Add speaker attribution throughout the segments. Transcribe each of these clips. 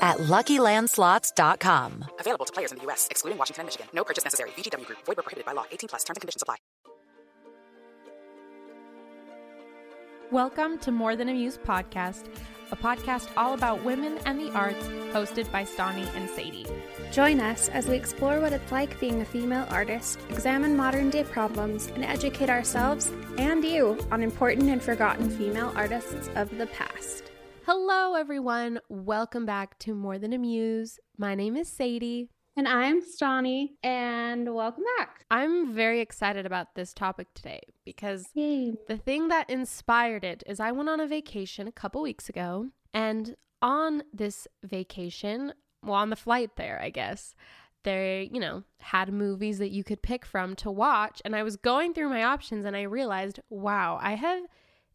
Speaker 1: at LuckyLandSlots.com.
Speaker 2: Available to players in the U.S., excluding Washington and Michigan. No purchase necessary. VGW Group. Void where prohibited by law. 18 plus. Terms and conditions apply.
Speaker 3: Welcome to More Than a Muse podcast, a podcast all about women and the arts, hosted by Stani and Sadie.
Speaker 4: Join us as we explore what it's like being a female artist, examine modern day problems, and educate ourselves and you on important and forgotten female artists of the past.
Speaker 3: Hello, everyone. Welcome back to More Than a Muse. My name is Sadie.
Speaker 4: And I'm Stani, and welcome back.
Speaker 3: I'm very excited about this topic today because
Speaker 4: Yay.
Speaker 3: the thing that inspired it is I went on a vacation a couple weeks ago, and on this vacation, well, on the flight there, I guess, they, you know, had movies that you could pick from to watch. And I was going through my options and I realized, wow, I have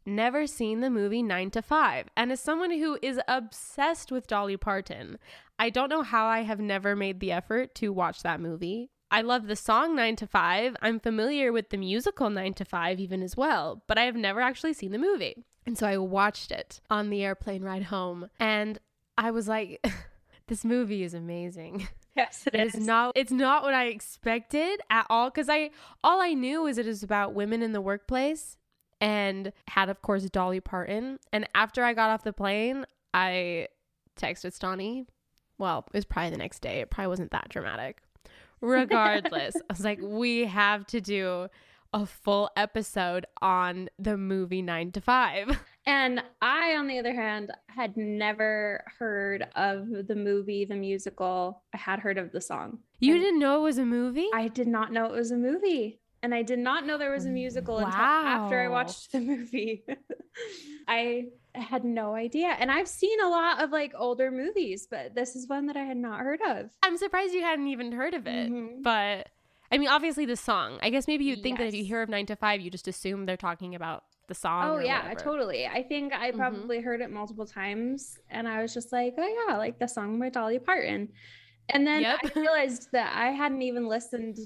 Speaker 3: never seen the movie 9 to 5. And as someone who is obsessed with Dolly Parton, I don't know how I have never made the effort to watch that movie. I love the song 9 to 5. I'm familiar with the musical 9 to 5 even as well, but I have never actually seen the movie. And so I watched it on the airplane ride home and I was like this movie is amazing.
Speaker 4: Yes, it
Speaker 3: It is not it's not what I expected at all cuz I all I knew is it is about women in the workplace and had of course Dolly Parton and after I got off the plane I texted Stani well it was probably the next day it probably wasn't that dramatic regardless I was like we have to do a full episode on the movie 9 to 5
Speaker 4: And I, on the other hand, had never heard of the movie, the musical. I had heard of the song.
Speaker 3: you
Speaker 4: And
Speaker 3: didn't know it was a movie
Speaker 4: I did not know it was a movie. And I did not know there was a musical until after I watched the movie. I had no idea. And I've seen a lot of like older movies, but this is one that I had not heard of.
Speaker 3: I'm surprised you hadn't even heard of it.
Speaker 4: Mhm.
Speaker 3: But I mean, obviously the song. I guess maybe you'd think that if you hear of Nine to Five, you just assume they're talking about the song.
Speaker 4: Oh yeah,
Speaker 3: whatever.
Speaker 4: totally. I think I
Speaker 3: Mhm.
Speaker 4: probably heard it multiple times and I was just like, oh yeah, like the song by Dolly Parton. And then
Speaker 3: Yep.
Speaker 4: I realized that I hadn't even listened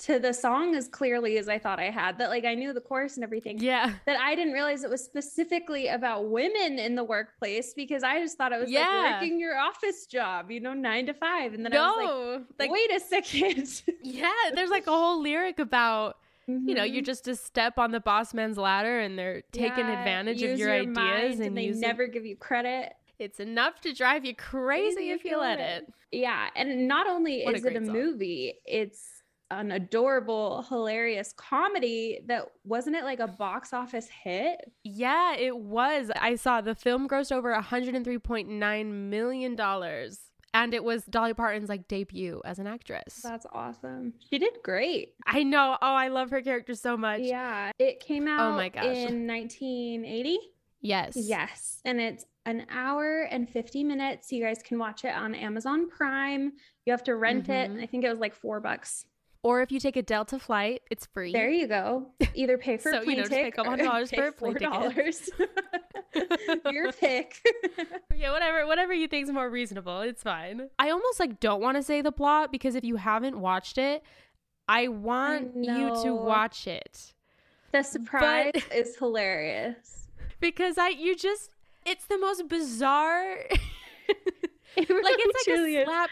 Speaker 4: to the song as clearly as I thought I had. That like I knew the chorus and everything.
Speaker 3: Yeah.
Speaker 4: That I didn't realize it was specifically about women in the workplace because I just thought it was
Speaker 3: Yeah.
Speaker 4: like working your office job, you know, nine to five. And then I was like,
Speaker 3: like,
Speaker 4: wait a second.
Speaker 3: yeah, there's like a whole lyric about you know you're
Speaker 4: Mhm.
Speaker 3: just a step on the boss man's ladder, and they're taking
Speaker 4: Yeah,
Speaker 3: advantage of
Speaker 4: use
Speaker 3: your, ideas
Speaker 4: mind
Speaker 3: and
Speaker 4: they
Speaker 3: using-
Speaker 4: never give you credit.
Speaker 3: It's enough to drive you crazy if you let it.
Speaker 4: Yeah, and not only
Speaker 3: What
Speaker 4: is it a
Speaker 3: song.
Speaker 4: movie, it's an adorable, hilarious comedy that wasn't it like a box office hit?
Speaker 3: Yeah, it was. I saw the film grossed over 103.9 million dollars. And it was Dolly Parton's like debut as an actress.
Speaker 4: That's awesome. She did great.
Speaker 3: I know. Oh, I love her character so much.
Speaker 4: Yeah, it came out
Speaker 3: Oh my gosh.
Speaker 4: in 1980.
Speaker 3: Yes.
Speaker 4: Yes, and it's an hour and 50 minutes. You guys can watch it on Amazon Prime. You have to rent it.
Speaker 3: Mhm.
Speaker 4: I think it was like 4 bucks.
Speaker 3: Or if you take a Delta flight, it's free.
Speaker 4: There you go. Either pay for
Speaker 3: So,
Speaker 4: a
Speaker 3: you
Speaker 4: plane
Speaker 3: know, just pay a
Speaker 4: ticket or
Speaker 3: hundred dollars for plane
Speaker 4: $4. Your pick.
Speaker 3: yeah, whatever, whatever you think's more reasonable, it's fine. I almost like don't want to say the plot because if you haven't watched it, I want you to watch it
Speaker 4: The surprise is hilarious.
Speaker 3: because I you just it's the most bizarre.
Speaker 4: It
Speaker 3: like it's like a
Speaker 4: is.
Speaker 3: slap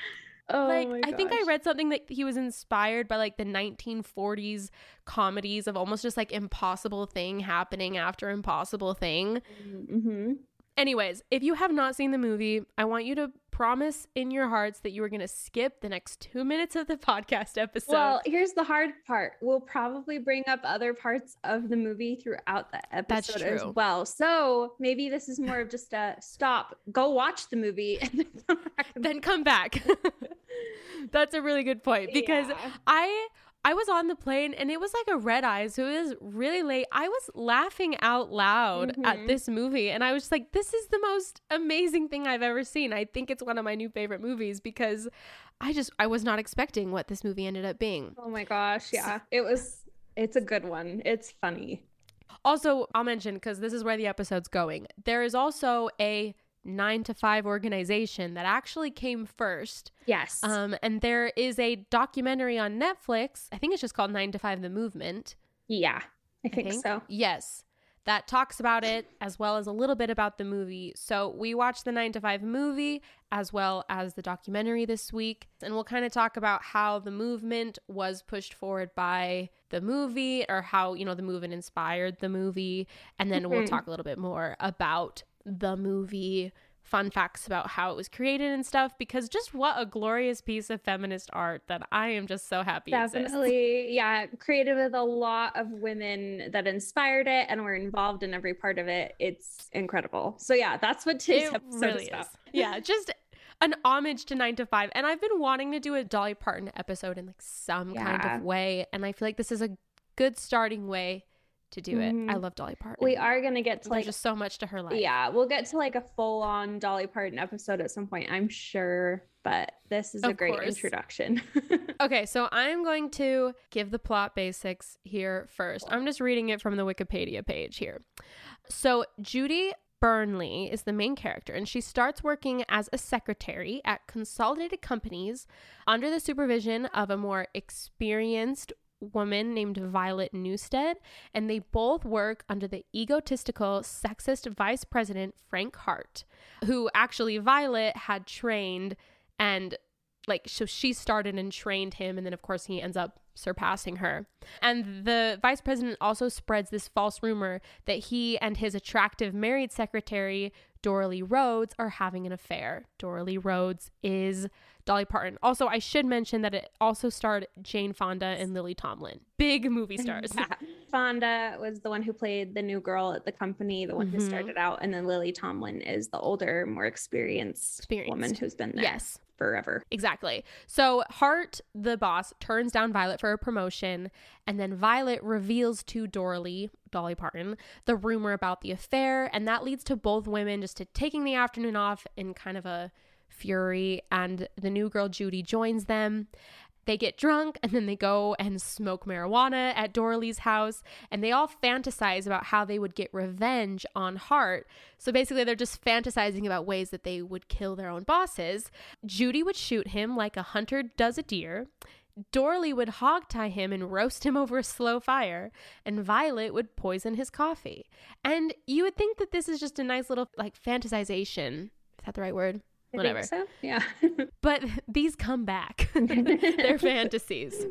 Speaker 4: Oh
Speaker 3: like I think I read something that he was inspired by like the 1940s comedies of almost just like impossible thing happening after impossible thing.
Speaker 4: Mm-hmm.
Speaker 3: Anyways, if you have not seen the movie, I want you to promise in your hearts that you are going to skip the next 2 minutes of the podcast episode.
Speaker 4: Well, here's the hard part. We'll probably bring up other parts of the movie throughout the episode as well. So maybe this is more of just a stop, go watch the movie, and then come back.
Speaker 3: then come back. That's a really good point because
Speaker 4: Yeah.
Speaker 3: I I was on the plane and it was like a red eye, so it was really late. I was laughing out loud at
Speaker 4: Mhm.
Speaker 3: this movie and I was just like, this is the most amazing thing I've ever seen. I think it's one of my new favorite movies because I just I was not expecting what this movie ended up being.
Speaker 4: Oh my gosh, yeah. It was It's a good one. It's funny.
Speaker 3: Also, I'll mention because this is where the episode's going. There is also a nine to five organization that actually came first.
Speaker 4: Yes.
Speaker 3: Um, and there is a documentary on Netflix. I think it's just called Nine to Five: The Movement.
Speaker 4: yeah, I think, so.
Speaker 3: Yes. That talks about it as well as a little bit about the movie. So we watched the 9 to 5 movie as well as the documentary this week. And we'll kind of talk about how the movement was pushed forward by the movie or how, you know, the movement inspired the movie. And then we'll
Speaker 4: Mhm.
Speaker 3: talk a little bit more about the movie, fun facts about how it was created and stuff because just what a glorious piece of feminist art that I am just so happy exists.
Speaker 4: Yeah. Created with a lot of women that inspired it and were involved in every part of it. It's incredible. So yeah, that's what today's
Speaker 3: It
Speaker 4: episode
Speaker 3: really
Speaker 4: is about.
Speaker 3: is. Yeah, just an homage to 9 to 5. And I've been wanting to do a Dolly Parton episode in like some kind of way. And I feel like this is a good starting way to do it. I
Speaker 4: Mhm.
Speaker 3: love Dolly Parton.
Speaker 4: We are gonna get to
Speaker 3: There's
Speaker 4: like
Speaker 3: just so much to her life.
Speaker 4: yeah, we'll get to like a full on Dolly Parton episode at some point, I'm sure. But this is a great
Speaker 3: course.
Speaker 4: introduction.
Speaker 3: Okay, so I'm going to give the plot basics here first. I'm just reading it from the Wikipedia page here. So, Judy Bernly is the main character, and she starts working as a secretary at Consolidated Companies under the supervision of a more experienced woman named Violet Newstead, and they both work under the egotistical, sexist vice president Frank Hart, who actually Violet had trained and like so she started and trained him and then of course he ends up surpassing her and the vice president also spreads this false rumor that he and his attractive married secretary Doralee Rhodes are having an affair. Doralee Rhodes is Dolly Parton. Also, I should mention that it also starred Jane Fonda and Lily Tomlin. Big movie stars.
Speaker 4: Yeah. Fonda was the one who played the new girl at the company, the one who
Speaker 3: Mhm.
Speaker 4: started out, and then Lily Tomlin is the older, more experienced,
Speaker 3: Experienced.
Speaker 4: woman who's been there
Speaker 3: Yes.
Speaker 4: forever.
Speaker 3: Exactly. So Hart, the boss, turns down Violet for a promotion, and then Violet reveals to Doralee, Dolly Parton, the rumor about the affair, and that leads to both women just to taking the afternoon off in kind of a fury, and the new girl Judy joins them. They get drunk and then they go and smoke marijuana at Doralee's house and they all fantasize about how they would get revenge on Hart. So basically, they're just fantasizing about ways that they would kill their own bosses. Judy would shoot him like a hunter does a deer. Doralee would hogtie him and roast him over a slow fire, and Violet would poison his coffee. And you would think that this is just a nice little like fantasization. Is that the right word? Whatever.
Speaker 4: so. Yeah.
Speaker 3: But these come back. They're fantasies.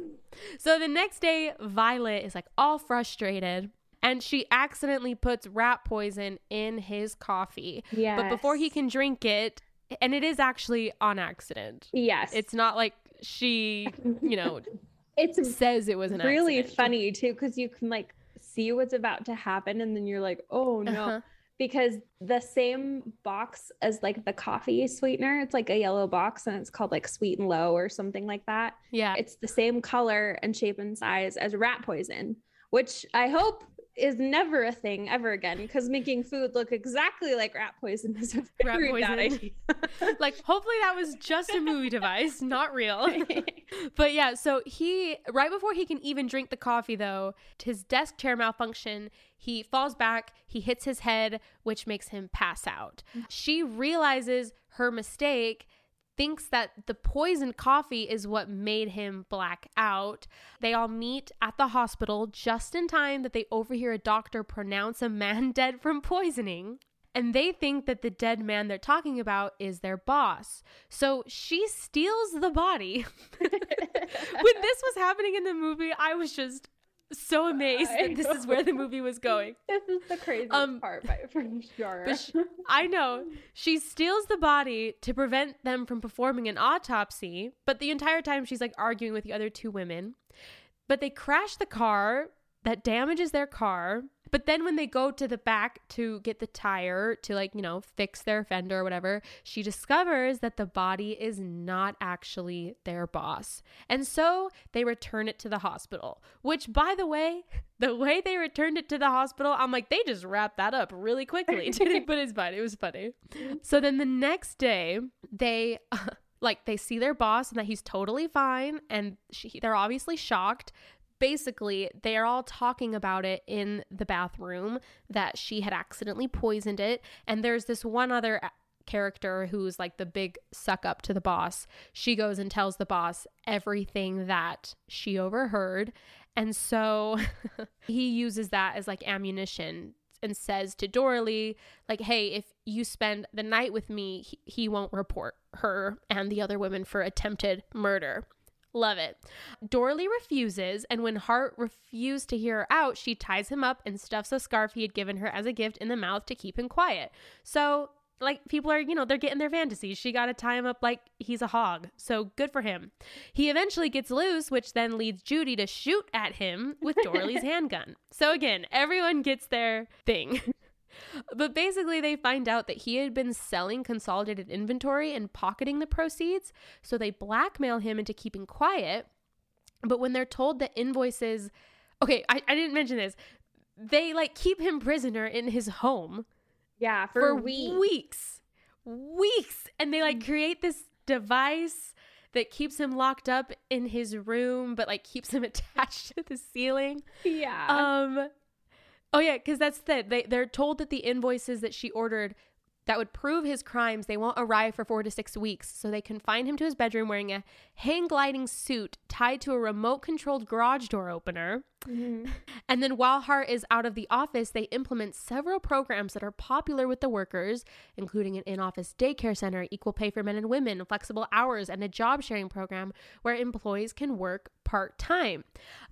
Speaker 3: So the next day, Violet is like all frustrated and she accidentally puts rat poison in his coffee.
Speaker 4: yeah.
Speaker 3: But before he can drink it, and it is actually on accident.
Speaker 4: Yes.
Speaker 3: It's not like she, you know,
Speaker 4: it's
Speaker 3: says it was an
Speaker 4: really
Speaker 3: accident.
Speaker 4: funny too because you can like see what's about to happen and then you're like oh no
Speaker 3: Uh-huh.
Speaker 4: Because the same box as like the coffee sweetener it's like a yellow box and it's called like sweet and low or something like that
Speaker 3: Yeah.
Speaker 4: it's the same color and shape and size as rat poison which i hope is never a thing ever again because making food look exactly like rat poison is a
Speaker 3: Rat
Speaker 4: very bad idea
Speaker 3: like hopefully that was just a movie device, not real. but yeah, so he right before he can even drink the coffee though, his desk chair malfunction, he falls back, he hits his head, which makes him pass out. Mm. She realizes her mistake thinks that the poisoned coffee is what made him black out. They all meet at the hospital just in time that they overhear a doctor pronounce a man dead from poisoning. And they think that the dead man they're talking about is their boss. So she steals the body. when this was happening in the movie, I was just so amazed
Speaker 4: I
Speaker 3: that this is where the movie was going.
Speaker 4: this is the craziest
Speaker 3: Um,
Speaker 4: part by for sure
Speaker 3: But sh- I know. She steals the body to prevent them from performing an autopsy, but the entire time she's like arguing with the other two women. But they crash the car that damages their car. But then when they go to the back to get the tire to like, you know, fix their fender or whatever, she discovers that the body is not actually their boss. And so they return it to the hospital, which by the way, the way they returned it to the hospital, I'm like, they just wrapped that up really quickly. but it's fine. It was funny. So then the next day, they like they see their boss and that he's totally fine and she, they're obviously shocked basically they're all talking about it in the bathroom that she had accidentally poisoned it. And there's this one other character who's like the big suck up to the boss. She goes and tells the boss everything that she overheard. And so he uses that as like ammunition and says to Doralee, like, hey, if you spend the night with me, he, he won't report her and the other women for attempted murder. Love it. Doralee refuses, and when Hart refused to hear her out, she ties him up and stuffs a scarf he had given her as a gift in the mouth to keep him quiet. So, like, people are, you know, they're getting their fantasies. She got to tie him up like he's a hog. So, good for him. He eventually gets loose, which then leads Judy to shoot at him with Doralee's handgun. So, again, everyone gets their thing. But basically, they find out that he had been selling consolidated inventory and pocketing the proceeds. So they blackmail him into keeping quiet. But when they're told that invoices, okay, I, I didn't mention this, they like keep him prisoner in his home
Speaker 4: Yeah, for,
Speaker 3: for
Speaker 4: weeks.
Speaker 3: weeks. Weeks. And they like create this device that keeps him locked up in his room, but like keeps him attached to the ceiling.
Speaker 4: Yeah.
Speaker 3: Um. Oh yeah, because that's the they they're told that the invoices that she ordered that would prove his crimes they won't arrive for four to six weeks, so they confine him to his bedroom wearing a hang gliding suit tied to a remote controlled garage door opener. Mm-hmm. And then while Hart is out of the office, they implement several programs that are popular with the workers, including an in office daycare center, equal pay for men and women, flexible hours, and a job sharing program where employees can work part time.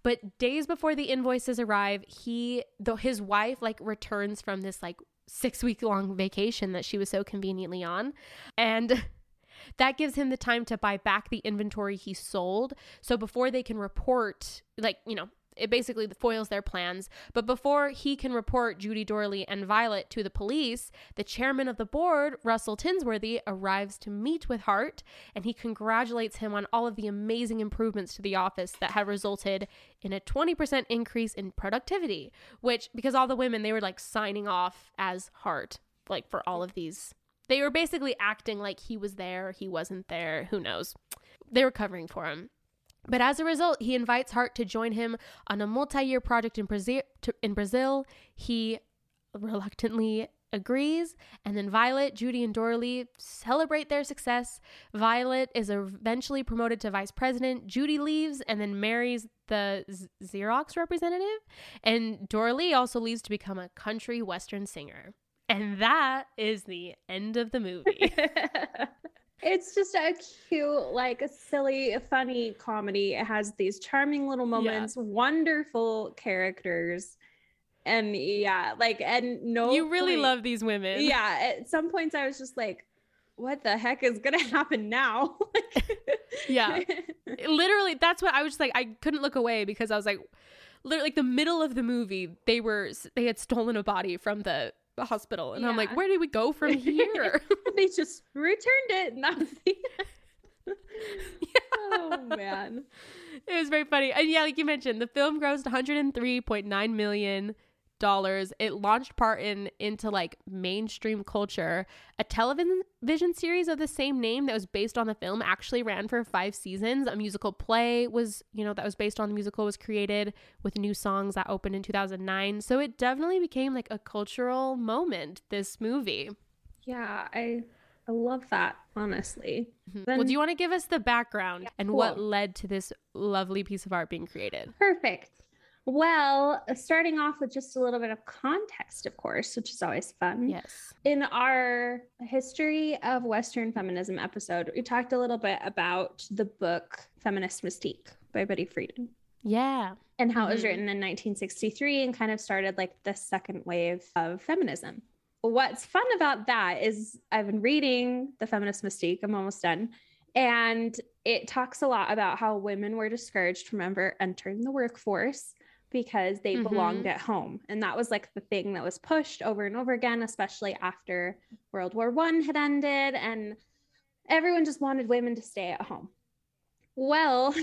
Speaker 3: But days before the invoices arrive, he, though his wife, like returns from this like six week long vacation that she was so conveniently on. And that gives him the time to buy back the inventory he sold. So before they can report, like, you know, it basically foils their plans. But before he can report Judy Doralee and Violet to the police, the chairman of the board, Russell Tinsworthy, arrives to meet with Hart and he congratulates him on all of the amazing improvements to the office that had resulted in a 20% increase in productivity, which, because all the women, they were like signing off as Hart, like for all of these. They were basically acting like he was there, he wasn't there, who knows. They were covering for him. But as a result, he invites Hart to join him on a multi-year project in Brazil. In Brazil, he reluctantly agrees, and then Violet, Judy, and Doralee celebrate their success. Violet is eventually promoted to vice president. Judy leaves and then marries the Z- Xerox representative, and Doralee also leaves to become a country western singer. And that is the end of the movie.
Speaker 4: it's just a cute, like a silly, funny comedy. It has these charming little moments, wonderful characters. And yeah, like and no
Speaker 3: you really
Speaker 4: point-
Speaker 3: love these women.
Speaker 4: Yeah, at some points I was just like, what the heck is gonna happen now?
Speaker 3: Yeah. literally that's what i was just like i couldn't look away because i was like literally like the middle of the movie they were they had stolen a body from the hospital. And i'm like where do we go from here?
Speaker 4: They just returned it and that was the Oh man.
Speaker 3: it was very funny. And yeah like you mentioned the film grossed 103.9 million dollars. It launched part in into like mainstream culture. A television series of the same name that was based on the film actually ran for five seasons. A musical play was you know that was based on the musical was created with new songs that opened in 2009 so it definitely became like a cultural moment this movie.
Speaker 4: Yeah, I I love that, honestly. Mm-hmm.
Speaker 3: well
Speaker 4: Then-
Speaker 3: do you want to give us the background and what led to this lovely piece of art being created?
Speaker 4: Perfect. Well, starting off with just a little bit of context, of course, which is always fun.
Speaker 3: yes
Speaker 4: In our history of Western feminism episode, we talked a little bit about the book Feminist Mystique by Betty Friedan
Speaker 3: yeah
Speaker 4: and how it was
Speaker 3: Mhm.
Speaker 4: written in 1963 and kind of started like the second wave of feminism. What's fun about that is I've been reading The Feminist Mystique, I'm almost done, and it talks a lot about how women were discouraged from ever entering the workforce because they belonged at home. And that was like the thing that was pushed over and over again, especially after World War One had ended and everyone just wanted women to stay at home. Well,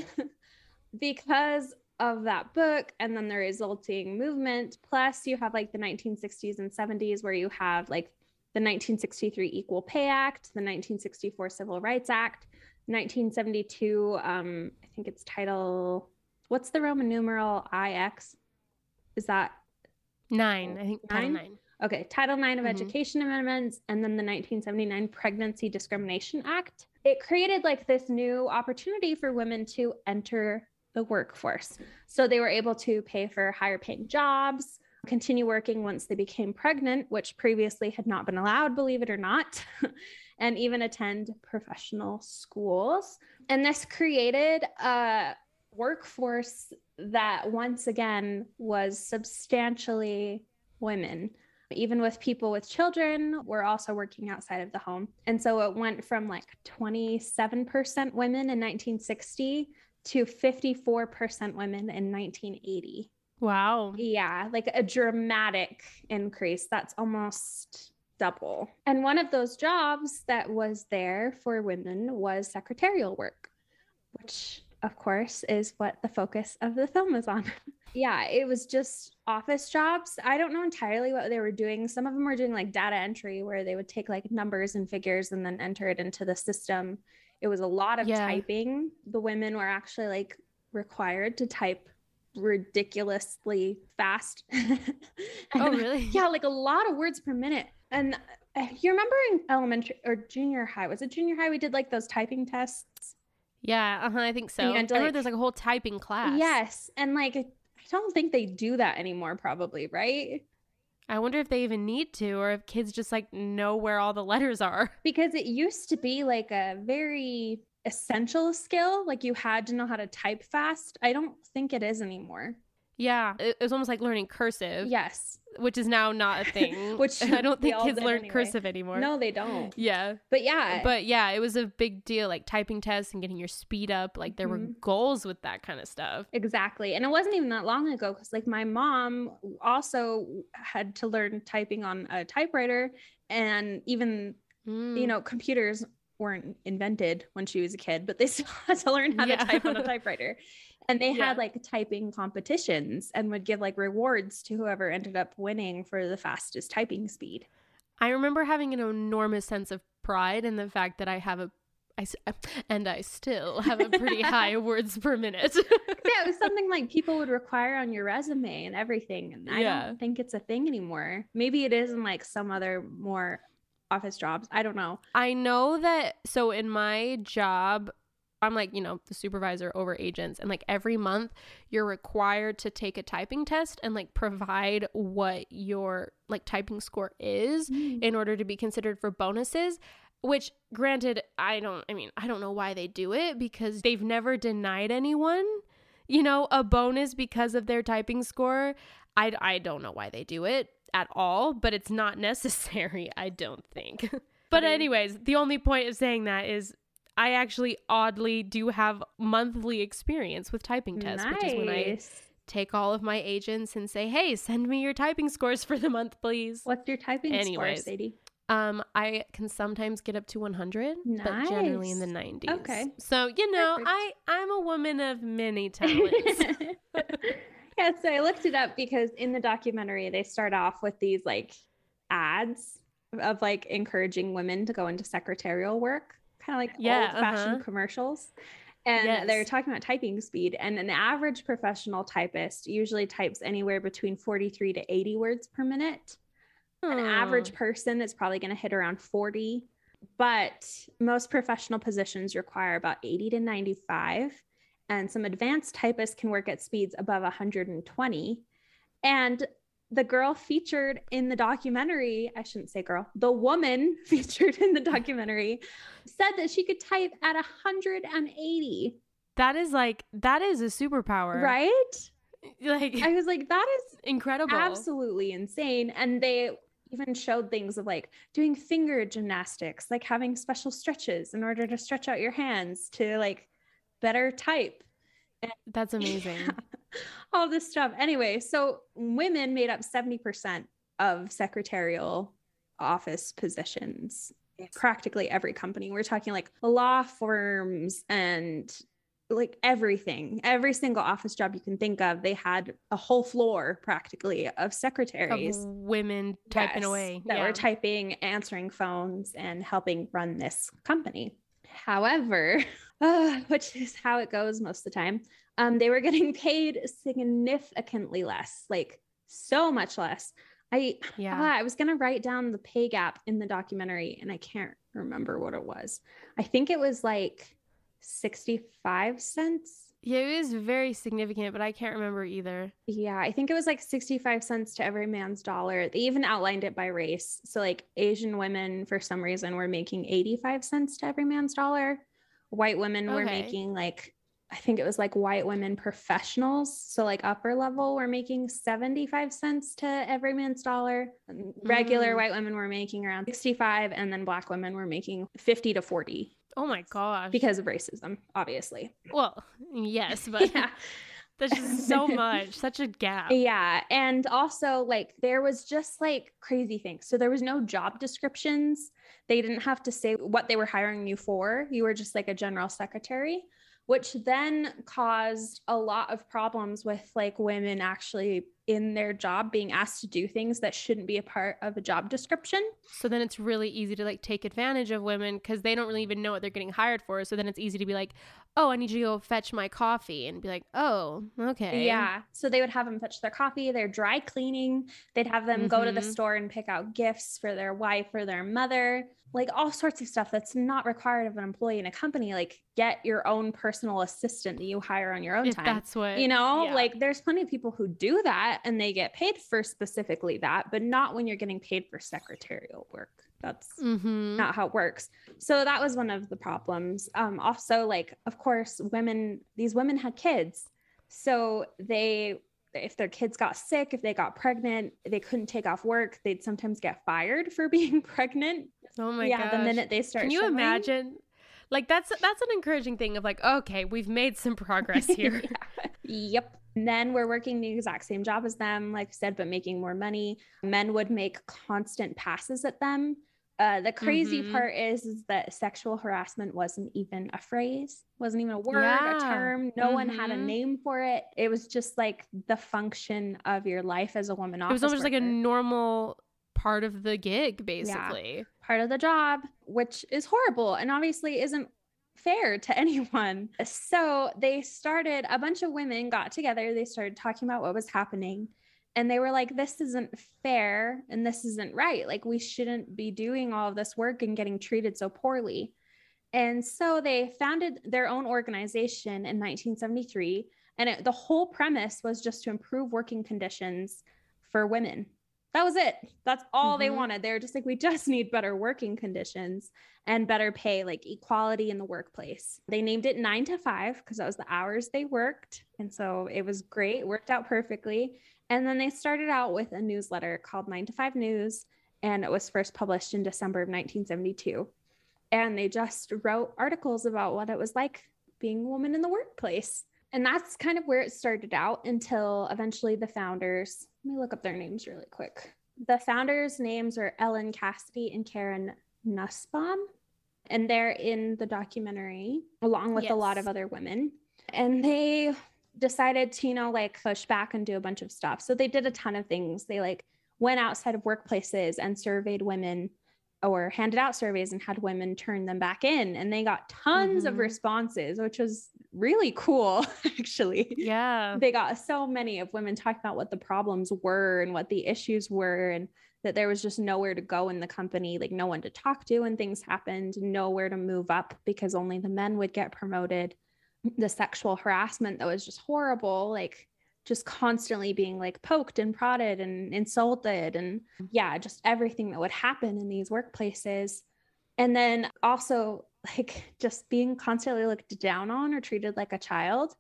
Speaker 4: because of that book and then the resulting movement, plus you have like the 1960s and 70s where you have like the 1963 Equal Pay Act, the 1964 Civil Rights Act, 1972, um, I think it's Title, what's the Roman numeral IX? Is that
Speaker 3: Nine, I think Title
Speaker 4: Nine?
Speaker 3: Nine.
Speaker 4: Okay, Title IX of
Speaker 3: Mhm.
Speaker 4: Education Amendments and then the 1979 Pregnancy Discrimination Act. It created like this new opportunity for women to enter the workforce. So they were able to pay for higher paying jobs, continue working once they became pregnant, which previously had not been allowed, believe it or not, and even attend professional schools. And this created a workforce that once again was substantially women even with people with children, we're also working outside of the home. And so it went from like 27% women in 1960 to 54% women in 1980.
Speaker 3: Wow.
Speaker 4: Yeah, like a dramatic increase. That's almost double. And one of those jobs that was there for women was secretarial work, which of course is what the focus of the film is on. yeah, it was just office jobs. I don't know entirely what they were doing. Some of them were doing like data entry where they would take like numbers and figures and then enter it into the system. It was a lot of
Speaker 3: Yeah.
Speaker 4: typing. The women were actually like required to type ridiculously fast.
Speaker 3: Oh, really?
Speaker 4: Yeah, like a lot of words per minute. And uh, you remember in elementary or junior high, was it junior high? We did like those typing tests.
Speaker 3: Yeah, uh-huh, I think so.
Speaker 4: you
Speaker 3: I
Speaker 4: like-
Speaker 3: there's like a whole typing class.
Speaker 4: Yes. And like, I don't think they do that anymore, probably, right?
Speaker 3: I wonder if they even need to or if kids just like know where all the letters are.
Speaker 4: Because it used to be like a very essential skill. Like you had to know how to type fast. I don't think it is anymore.
Speaker 3: Yeah, it was almost like learning cursive,
Speaker 4: Yes.
Speaker 3: Which is now not a thing.
Speaker 4: Which
Speaker 3: I don't think kids learn
Speaker 4: anyway.
Speaker 3: cursive anymore.
Speaker 4: No, they don't.
Speaker 3: Yeah.
Speaker 4: But yeah.
Speaker 3: But yeah, it was a big deal like typing tests and getting your speed up. Like there were
Speaker 4: Mhm.
Speaker 3: goals with that kind of stuff.
Speaker 4: Exactly. And it wasn't even that long ago because, like, my mom also had to learn typing on a typewriter. And even, you
Speaker 3: Mm.
Speaker 4: know, computers weren't invented when she was a kid, but they still had to learn how
Speaker 3: Yeah.
Speaker 4: to type on a typewriter. And they
Speaker 3: Yeah.
Speaker 4: had like typing competitions and would give like rewards to whoever ended up winning for the fastest typing speed.
Speaker 3: I remember having an enormous sense of pride in the fact that I have a I, and I still have a pretty high words per minute.
Speaker 4: yeah, it was something like people would require on your resume and everything. And I
Speaker 3: Yeah.
Speaker 4: don't think it's a thing anymore. Maybe it is in like some other more office jobs. I don't know.
Speaker 3: I know that so in my job I'm like, you know, the supervisor over agents and like every month you're required to take a typing test and like provide what your like typing score is mm. in order to be considered for bonuses which granted I don't I mean I don't know why they do it because they've never denied anyone you know a bonus because of their typing score. I I don't know why they do it at all but it's not necessary I don't think. But anyways the only point of saying that is I actually oddly do have monthly experience with typing tests which is when I take all of my agents and say hey send me your typing scores for the month please
Speaker 4: What's your typing
Speaker 3: Anyways.
Speaker 4: score, Sadie?
Speaker 3: um, I can sometimes get up to 100, but generally in the 90s.
Speaker 4: Okay.
Speaker 3: So, you know,
Speaker 4: Perfect.
Speaker 3: I I'm a woman of many talents.
Speaker 4: yeah, so I looked it up because in the documentary they start off with these like ads of like encouraging women to go into secretarial work, kind of like
Speaker 3: Yeah,
Speaker 4: old-fashioned
Speaker 3: uh-huh.
Speaker 4: commercials. And they're talking about typing speed, and an average professional typist usually types anywhere between 43 to 80 words per minute. An average person is probably going to hit around 40, but most professional positions require about 80 to 95. And some advanced typists can work at speeds above 120. And the girl featured in the documentary, I shouldn't say girl, the woman featured in the documentary said that she could type at 180,
Speaker 3: That is like that is a superpower.
Speaker 4: right?
Speaker 3: Like
Speaker 4: I was like, that is
Speaker 3: incredible.
Speaker 4: absolutely insane. And they even showed things of like doing finger gymnastics, like having special stretches in order to stretch out your hands to like better type.
Speaker 3: That's amazing.
Speaker 4: All this stuff. Anyway, so women made up 70% of secretarial office positions in practically every company. We're talking like law firms and like everything, every single office job you can think of, they had a whole floor practically of
Speaker 3: Of
Speaker 4: secretaries
Speaker 3: women typing
Speaker 4: Yes,
Speaker 3: away.
Speaker 4: that
Speaker 3: yeah.
Speaker 4: were typing, answering phones, and helping run this company. However, uh, which is how it goes most of the time, um, they were getting paid significantly less, like so much less. I
Speaker 3: Yeah.
Speaker 4: ah, I was gonna write down the pay gap in the documentary, and I can't remember what it was. I think it was like sixty-five cents.
Speaker 3: Yeah, it is very significant, but I can't remember either.
Speaker 4: Yeah, I think it was like 65 cents to every man's dollar. They even outlined it by race. So, like, Asian women, for some reason, were making 85 cents to every man's dollar. White women were making like, I think it was like white women professionals. So, like, upper level were making 75 cents to every man's dollar. Regular
Speaker 3: Mm.
Speaker 4: white women were making around 65, and then black women were making 50 to 40
Speaker 3: Oh my gosh.
Speaker 4: because of racism, obviously.
Speaker 3: well, yes, but
Speaker 4: yeah.
Speaker 3: that's just so much, such a gap.
Speaker 4: Yeah. And also, like, there was just like crazy things. So there was no job descriptions. They didn't have to say what they were hiring you for. You were just like a general secretary, which then caused a lot of problems with like women actually in their job being asked to do things that shouldn't be a part of a job description.
Speaker 3: So then it's really easy to like take advantage of women because they don't really even know what they're getting hired for. So then it's easy to be like, oh, I need you to go fetch my coffee and be like, oh, okay.
Speaker 4: Yeah. So they would have them fetch their coffee, their dry cleaning. They'd have them go to the
Speaker 3: Mhm.
Speaker 4: store and pick out gifts for their wife or their mother, like all sorts of stuff that's not required of an employee in a company. Like get your own personal assistant that you hire on your own
Speaker 3: If
Speaker 4: time.
Speaker 3: that's what
Speaker 4: you know,
Speaker 3: yeah.
Speaker 4: like there's plenty of people who do that and they get paid for specifically that, but not when you're getting paid for secretarial work. That's
Speaker 3: Mhm.
Speaker 4: not how it works. So that was one of the problems. Um, also, like, of course, women, these women had kids. So they, if their kids got sick, if they got pregnant, they couldn't take off work. They'd sometimes get fired for being pregnant.
Speaker 3: Oh my god!
Speaker 4: yeah,
Speaker 3: gosh.
Speaker 4: the minute they start.
Speaker 3: Can you
Speaker 4: showing.
Speaker 3: imagine? Like that's that's an encouraging thing of like, okay, we've made some progress here.
Speaker 4: Yep. And then we're working the exact same job as them, like I said, but making more money. Men would make constant passes at them. Uh, the crazy
Speaker 3: Mhm.
Speaker 4: part is, is that sexual harassment wasn't even a phrase, wasn't even a word,
Speaker 3: Yeah.
Speaker 4: a term. No one had a
Speaker 3: Mhm.
Speaker 4: name for it. It was just like the function of your life as a woman.
Speaker 3: it was almost like a normal part of the gig, basically.
Speaker 4: part of the job, which is horrible and obviously isn't fair to anyone. So they started, a bunch of women got together, they started talking about what was happening. And they were like, this isn't fair and this isn't right. Like, we shouldn't be doing all of this work and getting treated so poorly. And so they founded their own organization in 1973. And it, the whole premise was just to improve working conditions for women. That was it. That's all they
Speaker 3: Mhm.
Speaker 4: wanted. They were just like, we just need better working conditions and better pay, like equality in the workplace. They named it nine to five because that was the hours they worked. And so it was great, it worked out perfectly. And then they started out with a newsletter called Nine to Five News. And it was first published in December of 1972. And they just wrote articles about what it was like being a woman in the workplace. And that's kind of where it started out until eventually the founders, let me look up their names really quick. The founders' names are Ellen Cassedy and Karen Nussbaum. And they're in the documentary along with a lot of other women. And they decided to, you know, like push back and do a bunch of stuff. So they did a ton of things. They like went outside of workplaces and surveyed women or handed out surveys and had women turn them back in. And they got tons of
Speaker 3: Mhm.
Speaker 4: responses, which was really cool, actually.
Speaker 3: Yeah.
Speaker 4: They got so many of women talking about what the problems were and what the issues were, and that there was just nowhere to go in the company, like no one to talk to when things happened, nowhere to move up because only the men would get promoted. The sexual harassment that was just horrible, like just constantly being like poked and prodded and insulted and yeah just everything that would happen in these workplaces and then also like just being constantly looked down on or treated like a child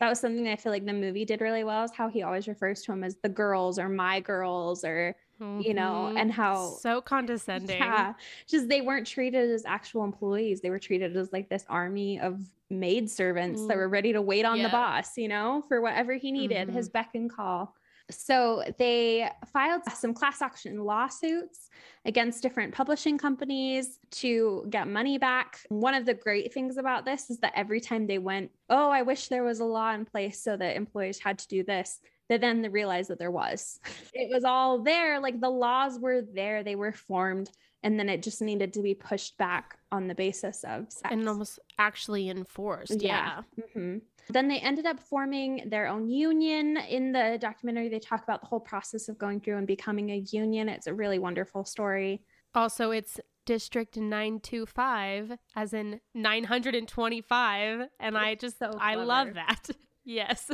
Speaker 4: that was something that i feel like the movie did really well is how he always refers to them as the girls or my girls or you know,
Speaker 3: Mhm.
Speaker 4: and how
Speaker 3: so condescending.
Speaker 4: yeah, just they weren't treated as actual employees. They were treated as like this army of maid servants that
Speaker 3: Mm.
Speaker 4: were ready to wait on
Speaker 3: Yeah.
Speaker 4: the boss, you know, for whatever he needed, his beck and call. So they filed some class action lawsuits against different publishing companies to get money back. One of the great things about this is that every time they went, Oh, I wish there was a law in place so that employees had to do this, they then realized that there was. It was all there. Like the laws were there, they were formed, and then it just needed to be pushed back on the basis of sex.
Speaker 3: And almost actually enforced. Yeah.
Speaker 4: hmm Then they ended up forming their own union. In the documentary, they talk about the whole process of going through and becoming a union. It's a really wonderful story.
Speaker 3: Also, it's District 925, as in 925. And I just,
Speaker 4: So
Speaker 3: I love that. yes.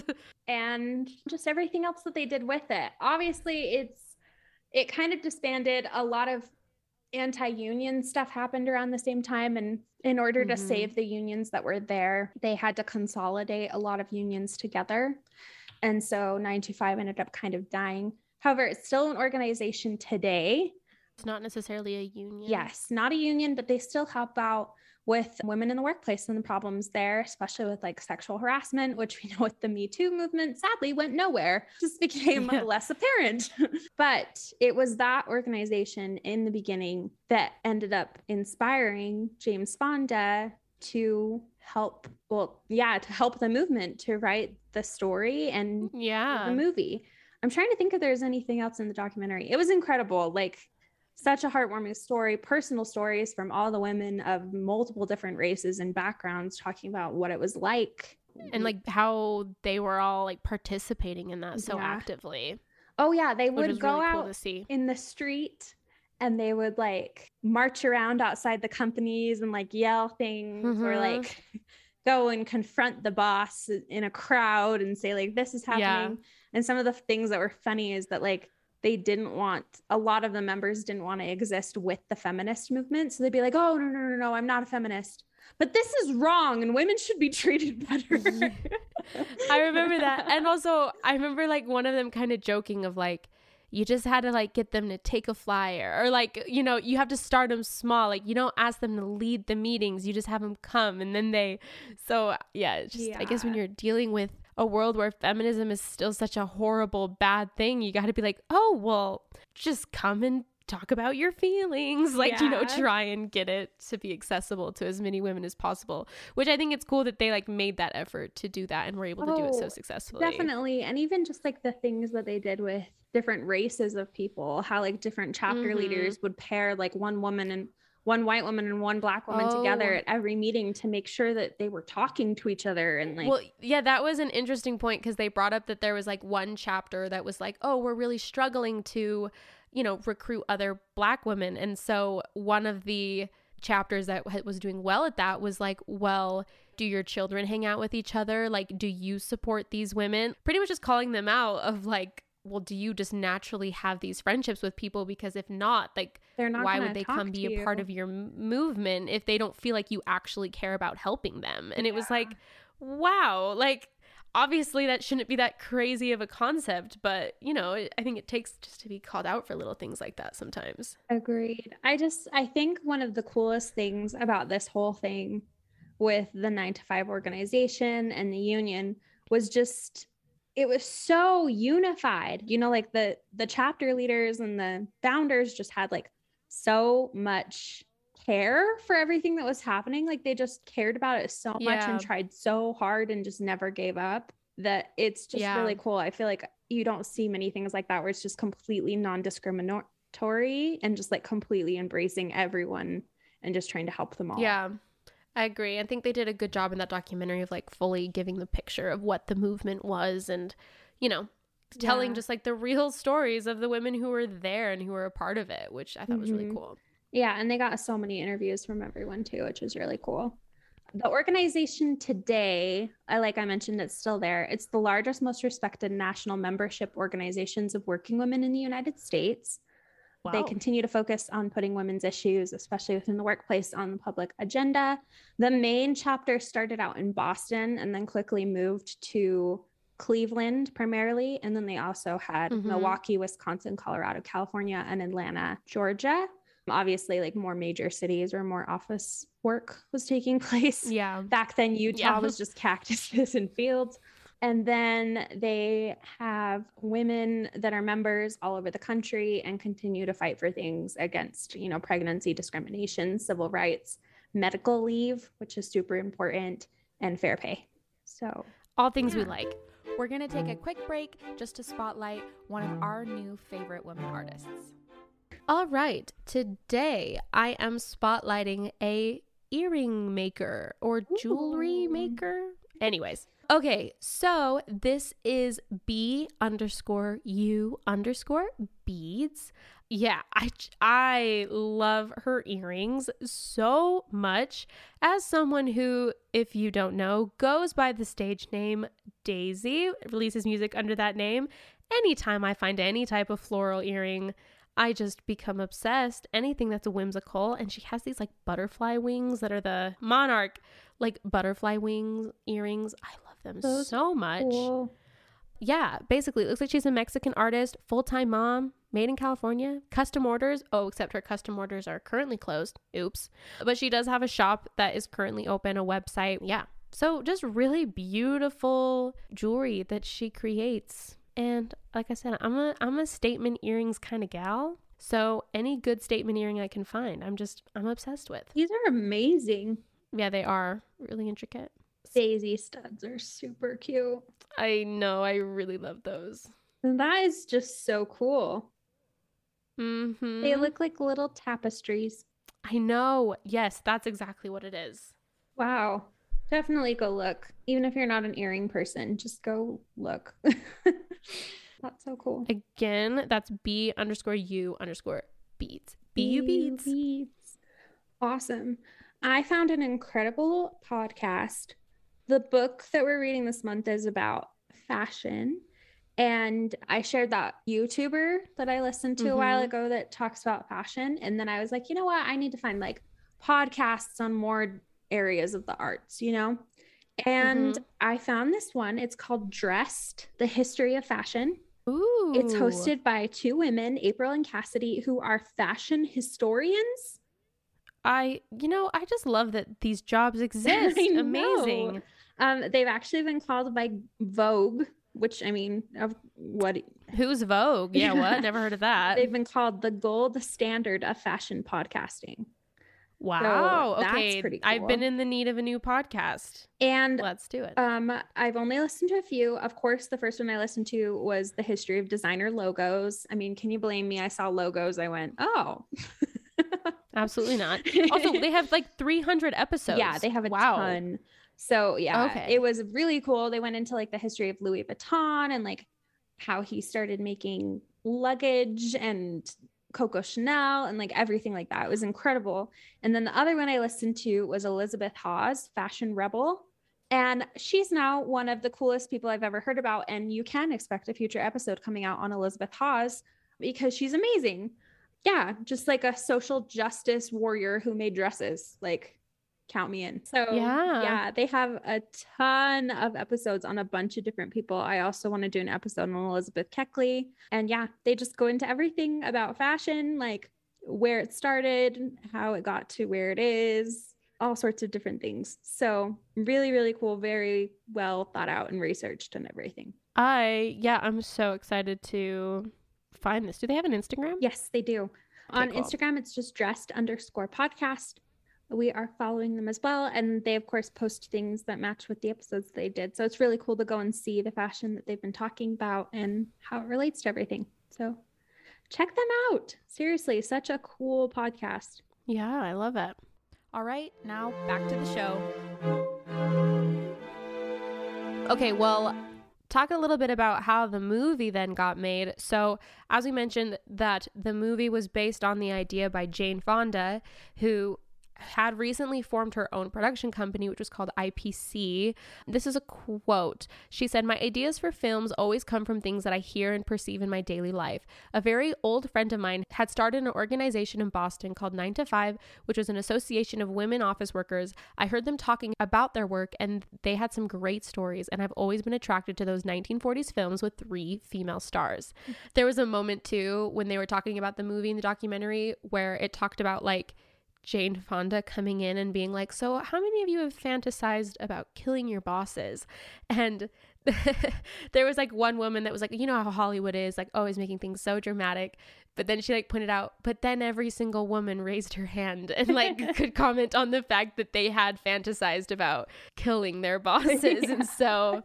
Speaker 4: and just everything else that they did with it. Obviously, it's it kind of disbanded. A lot of anti-union stuff happened around the same time and in order to
Speaker 3: Mhm.
Speaker 4: save the unions that were there, they had to consolidate a lot of unions together. And so 925 ended up kind of dying. However, it's still an organization today.
Speaker 3: It's not necessarily a union.
Speaker 4: Yes, not a union, but they still help out with women in the workplace and the problems there, especially with like sexual harassment, which we know with the Me Too movement sadly went nowhere, just became
Speaker 3: Yeah.
Speaker 4: less apparent. but it was that organization in the beginning that ended up inspiring Jane Fonda to help, well, yeah, to help the movement to write the story and
Speaker 3: Yeah.
Speaker 4: the movie. I'm trying to think if there's anything else in the documentary. It was incredible. Like such a heartwarming story, personal stories from all the women of multiple different races and backgrounds talking about what it was like.
Speaker 3: and like how they were all like participating in that so
Speaker 4: Yeah.
Speaker 3: actively,
Speaker 4: oh yeah, they would go
Speaker 3: really cool
Speaker 4: out
Speaker 3: see.
Speaker 4: in the street and they would like march around outside the companies and like yell things or
Speaker 3: Mhm.
Speaker 4: like go and confront the boss in a crowd and say like this is
Speaker 3: Yeah.
Speaker 4: happening and some of the things that were funny is that like they didn't want a lot of the members didn't want to exist with the feminist movement so they'd be like oh no no no no i'm not a feminist but this is wrong and women should be treated better
Speaker 3: I remember that. And also, I remember like one of them kind of joking of like, you just had to like get them to take a flyer or like, you know, you have to start them small. Like, you don't ask them to lead the meetings, you just have them come and then they. So, yeah, it's just, I guess when you're dealing with a world where feminism is still such a horrible, bad thing, you got to be like, oh, well, just come and talk about your feelings. Like, you know, try and get it to be accessible to as many women as possible, which I think it's cool that they like made that effort to do that and were able to do it so
Speaker 4: Oh,
Speaker 3: successfully.
Speaker 4: Definitely. And even just like the things that they did with different races of people, how like different chapter
Speaker 3: Mhm.
Speaker 4: leaders would pair like one woman and one white woman and one black woman together
Speaker 3: Oh.
Speaker 4: at every meeting to make sure that they were talking to each other and like
Speaker 3: well, yeah, that was an interesting point because they brought up that there was like one chapter that was like, oh, we're really struggling to, you know, recruit other black women. And so one of the chapters that was doing well at that was like, well, do your children hang out with each other? Like, do you support these women? Pretty much just calling them out of like, well, do you just naturally have these friendships with people? Because if not, like,
Speaker 4: they're not
Speaker 3: why would they come be
Speaker 4: to
Speaker 3: a part of your m- movement if they don't feel like you actually care about helping them and it was like wow like obviously that shouldn't be that crazy of a concept but you know it, i think it takes just to be called out for little things like that sometimes
Speaker 4: Agreed. I just I think one of the coolest things about this whole thing with the 9 to 5 organization and the union was just it was so unified. You know like the the chapter leaders and the founders just had like so much care for everything that was happening like they just cared about it so much
Speaker 3: Yeah.
Speaker 4: and tried so hard and just never gave up that it's just
Speaker 3: Yeah.
Speaker 4: really cool. I feel like you don't see many things like that where it's just completely non-discriminatory and just like completely embracing everyone and just trying to help them all.
Speaker 3: yeah i agree i think they did a good job in that documentary of like fully giving the picture of what the movement was and you know telling
Speaker 4: Yeah.
Speaker 3: just like the real stories of the women who were there and who were a part of it which i thought was really
Speaker 4: Mhm.
Speaker 3: cool
Speaker 4: Yeah, and they got so many interviews from everyone too, which is really cool. The organization today, I like I mentioned, it's still there. It's the largest, most respected national membership organizations of working women in the United States. They continue to focus on putting women's issues, especially within the workplace, on the public agenda. The main chapter started out in Boston and then quickly moved to Cleveland primarily. And then they also had
Speaker 3: Mhm.
Speaker 4: Milwaukee, Wisconsin, Colorado, California, and Atlanta, Georgia. Obviously, like more major cities where more office work was taking place.
Speaker 3: yeah
Speaker 4: Back then, Utah
Speaker 3: Yeah.
Speaker 4: was just cactuses and fields. And then they have women that are members all over the country and continue to fight for things against, you know, pregnancy discrimination, civil rights, medical leave, which is super important, and fair pay. So,
Speaker 3: all things we like
Speaker 5: We're going to take a quick break just to spotlight one of our new favorite women artists.
Speaker 3: All right, today I am spotlighting a earring maker or jewelry
Speaker 4: Ooh.
Speaker 3: maker. Anyways, okay, so this is B underscore U underscore beads. Yeah, I I love her earrings so much. As someone who, if you don't know, goes by the stage name Daisy, releases music under that name. Anytime I find any type of floral earring, I just become obsessed. Anything that's whimsical. And she has these like butterfly wings that are the monarch, like butterfly wings earrings. I love them
Speaker 4: Those
Speaker 3: so much.
Speaker 4: Cool.
Speaker 3: Yeah, basically, it looks like she's a Mexican artist, full time mom, made in California, custom orders. Oh, except her custom orders are currently closed. Oops. But she does have a shop that is currently open, a website. Yeah. So just really beautiful jewelry that she creates. And like I said, I'm a I'm a statement earrings kind of gal. So any good statement earring I can find, I'm just I'm obsessed with.
Speaker 4: These are amazing.
Speaker 3: Yeah, they are really intricate.
Speaker 4: Daisy studs are super cute.
Speaker 3: I know, I really love those.
Speaker 4: And that is just so cool.
Speaker 3: Mm-hmm.
Speaker 4: They look like little tapestries.
Speaker 3: I know. Yes, that's exactly what it is.
Speaker 4: Wow. Definitely go look. Even if you're not an earring person, just go look. That's so cool.
Speaker 3: Again, that's B underscore U underscore beads. BU beads.
Speaker 4: beads. Awesome. I found an incredible podcast. The book that we're reading this month is about fashion. And I shared that YouTuber that I listened to a while
Speaker 3: Mhm.
Speaker 4: ago that talks about fashion. And then I was like, you know what? I need to find like podcasts on more areas of the arts, you know? And I found this one. It's called Dressed The History of Fashion.
Speaker 3: Ooh.
Speaker 4: It's hosted by two women, April and Cassidy, who are fashion historians.
Speaker 3: I, you know, I just love that these jobs exist. Amazing.
Speaker 4: Um, they've actually been called by Vogue, which I mean, of what
Speaker 3: Who's Vogue? Yeah, what? Never heard of that.
Speaker 4: they've been called the gold standard of fashion podcasting.
Speaker 3: Wow.
Speaker 4: that's
Speaker 3: okay.
Speaker 4: pretty
Speaker 3: I've been in the need of a new podcast.
Speaker 4: And
Speaker 3: Let's do it.
Speaker 4: um, I've only listened to a few. Of course, the first one I listened to was the history of designer logos. I mean, can you blame me? I saw logos. I went, oh.
Speaker 3: Absolutely not. Also, they have like 300 episodes.
Speaker 4: Yeah, they have a
Speaker 3: wow.
Speaker 4: ton. So yeah,
Speaker 3: Okay.
Speaker 4: it was really cool. They went into like the history of Louis Vuitton and like how he started making luggage and Coco Chanel and like everything like that. It was incredible. And then the other one I listened to was Elizabeth Hawes, Fashion Rebel. And she's now one of the coolest people I've ever heard about. And you can expect a future episode coming out on Elizabeth Hawes because she's amazing. Yeah, just like a social justice warrior who made dresses. Like, count me in. So,
Speaker 3: Yeah.
Speaker 4: yeah, they have a ton of episodes on a bunch of different people. I also want to do an episode on Elizabeth Keckley. And yeah, they just go into everything about fashion, like where it started, how it got to where it is, all sorts of different things. So, really, really cool. Very well thought out and researched and everything.
Speaker 3: I, yeah, I'm so excited to find this. Do they have an Instagram?
Speaker 4: Yes, they do. On
Speaker 3: cool.
Speaker 4: Instagram, it's just dressed underscore podcast. We are following them as well. And they, of course, post things that match with the episodes they did. So it's really cool to go and see the fashion that they've been talking about and how it relates to everything. So check them out. Seriously, such a cool podcast.
Speaker 3: Yeah, I love it.
Speaker 5: All right, now back to the show.
Speaker 3: Okay, well, talk a little bit about how the movie then got made. So, as we mentioned, that the movie was based on the idea by Jane Fonda, who had recently formed her own production company, which was called IPC. This is a quote. She said, My ideas for films always come from things that I hear and perceive in my daily life. A very old friend of mine had started an organization in Boston called 9 to 5, which was an association of women office workers. I heard them talking about their work, and they had some great stories. And I've always been attracted to those 1940s films with three female stars. There was a moment, too, when they were talking about the movie in the documentary where it talked about like, Jane Fonda coming in and being like, So, how many of you have fantasized about killing your bosses? And there was like one woman that was like, You know how Hollywood is, like always making things so dramatic. But then she like pointed out, but then every single woman raised her hand and like could comment on the fact that they had fantasized about killing their bosses. And so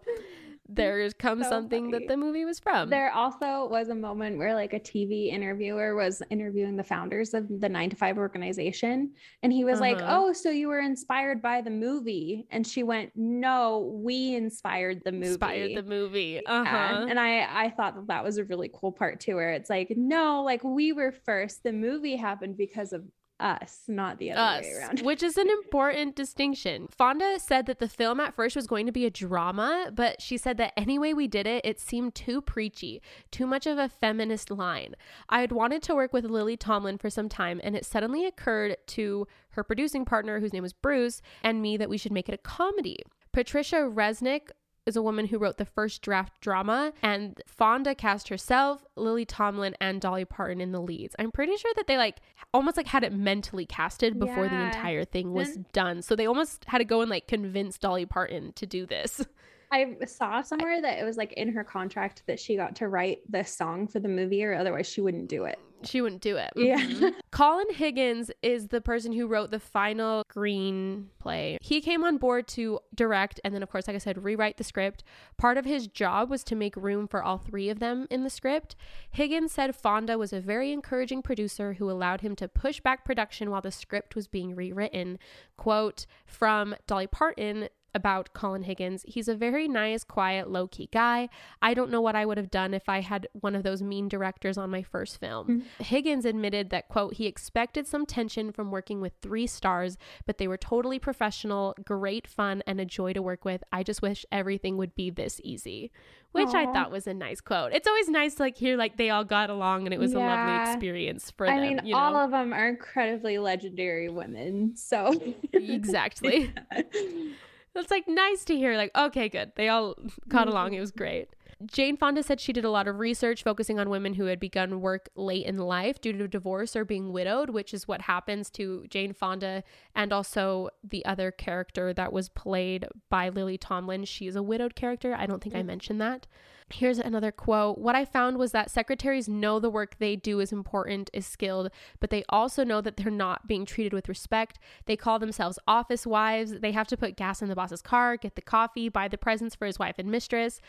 Speaker 3: there comes
Speaker 4: So
Speaker 3: something
Speaker 4: funny.
Speaker 3: that the movie was from.
Speaker 4: There also was a moment where like a TV interviewer was interviewing the founders of the 9 to 5 organization and he was like,
Speaker 3: Uh-huh.
Speaker 4: "Oh, so you were inspired by the movie?" And she went, "No, we inspired the movie."
Speaker 3: Inspired the movie. Uh
Speaker 4: Yeah.
Speaker 3: huh.
Speaker 4: And I I thought that that was a really cool part too where it's like, "No, like we were first. The movie happened because of us, not the other
Speaker 3: us,
Speaker 4: way around."
Speaker 3: which is an important distinction. Fonda said that the film at first was going to be a drama, but she said that any way we did it, it seemed too preachy, too much of a feminist line. I had wanted to work with Lily Tomlin for some time, and it suddenly occurred to her producing partner, whose name was Bruce, and me that we should make it a comedy. Patricia Resnick is a woman who wrote the first draft drama, and Fonda cast herself, Lily Tomlin, and Dolly Parton in the leads. I'm pretty sure that they like almost like had it mentally casted before the entire thing was
Speaker 4: Then-
Speaker 3: done. So they almost had to go and like convince Dolly Parton to do this.
Speaker 4: I saw somewhere that it was like in her contract that she got to write this song for the movie or otherwise she wouldn't do it.
Speaker 3: She wouldn't do it.
Speaker 4: Yeah.
Speaker 3: Mhm. Colin Higgins is the person who wrote the final green play. He came on board to direct and then, of course, like I said, rewrite the script. Part of his job was to make room for all three of them in the script. Higgins said Fonda was a very encouraging producer who allowed him to push back production while the script was being rewritten. Quote from Dolly Parton about Colin Higgins. He's a very nice, quiet, low key guy. I don't know what I would have done if I had one of those mean directors on my first film. Mm. Higgins admitted that, quote, he expected some tension from working with three stars, but they were totally professional, great fun, and a joy to work with. I just wish everything would be this easy. Which I thought was a nice quote. It's always nice to like hear like they all got along and it was a lovely experience for
Speaker 4: I
Speaker 3: them.
Speaker 4: mean,
Speaker 3: you know?
Speaker 4: all of them are incredibly legendary women. So
Speaker 3: exactly. It's like nice to hear, like, okay, good. They all got along. Mm-hmm. It was great. Jane Fonda said she did a lot of research focusing on women who had begun work late in life due to divorce or being widowed, which is what happens to Jane Fonda and also the other character that was played by Lily Tomlin. She is a widowed character. I don't think I mm. mentioned that. Here's another quote. What I found was that secretaries know the work they do is important, is skilled, but they also know that they're not being treated with respect. They call themselves office wives. They have to put gas in the boss's car, get the coffee, buy the presents for his wife and mistress,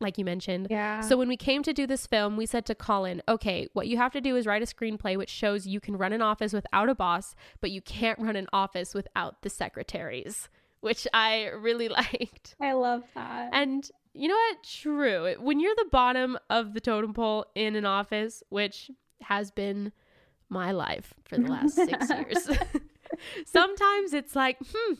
Speaker 3: like you mentioned.
Speaker 4: Yeah.
Speaker 3: So when we came to do this film, we said to Colin, okay, what you have to do is write a screenplay which shows you can run an office without a boss, but you can't run an office without the secretaries, which I really liked.
Speaker 4: I love that.
Speaker 3: And you know what? True. When you're the bottom of the totem pole in an office, which has been my life for the last six years, sometimes it's like, hmm,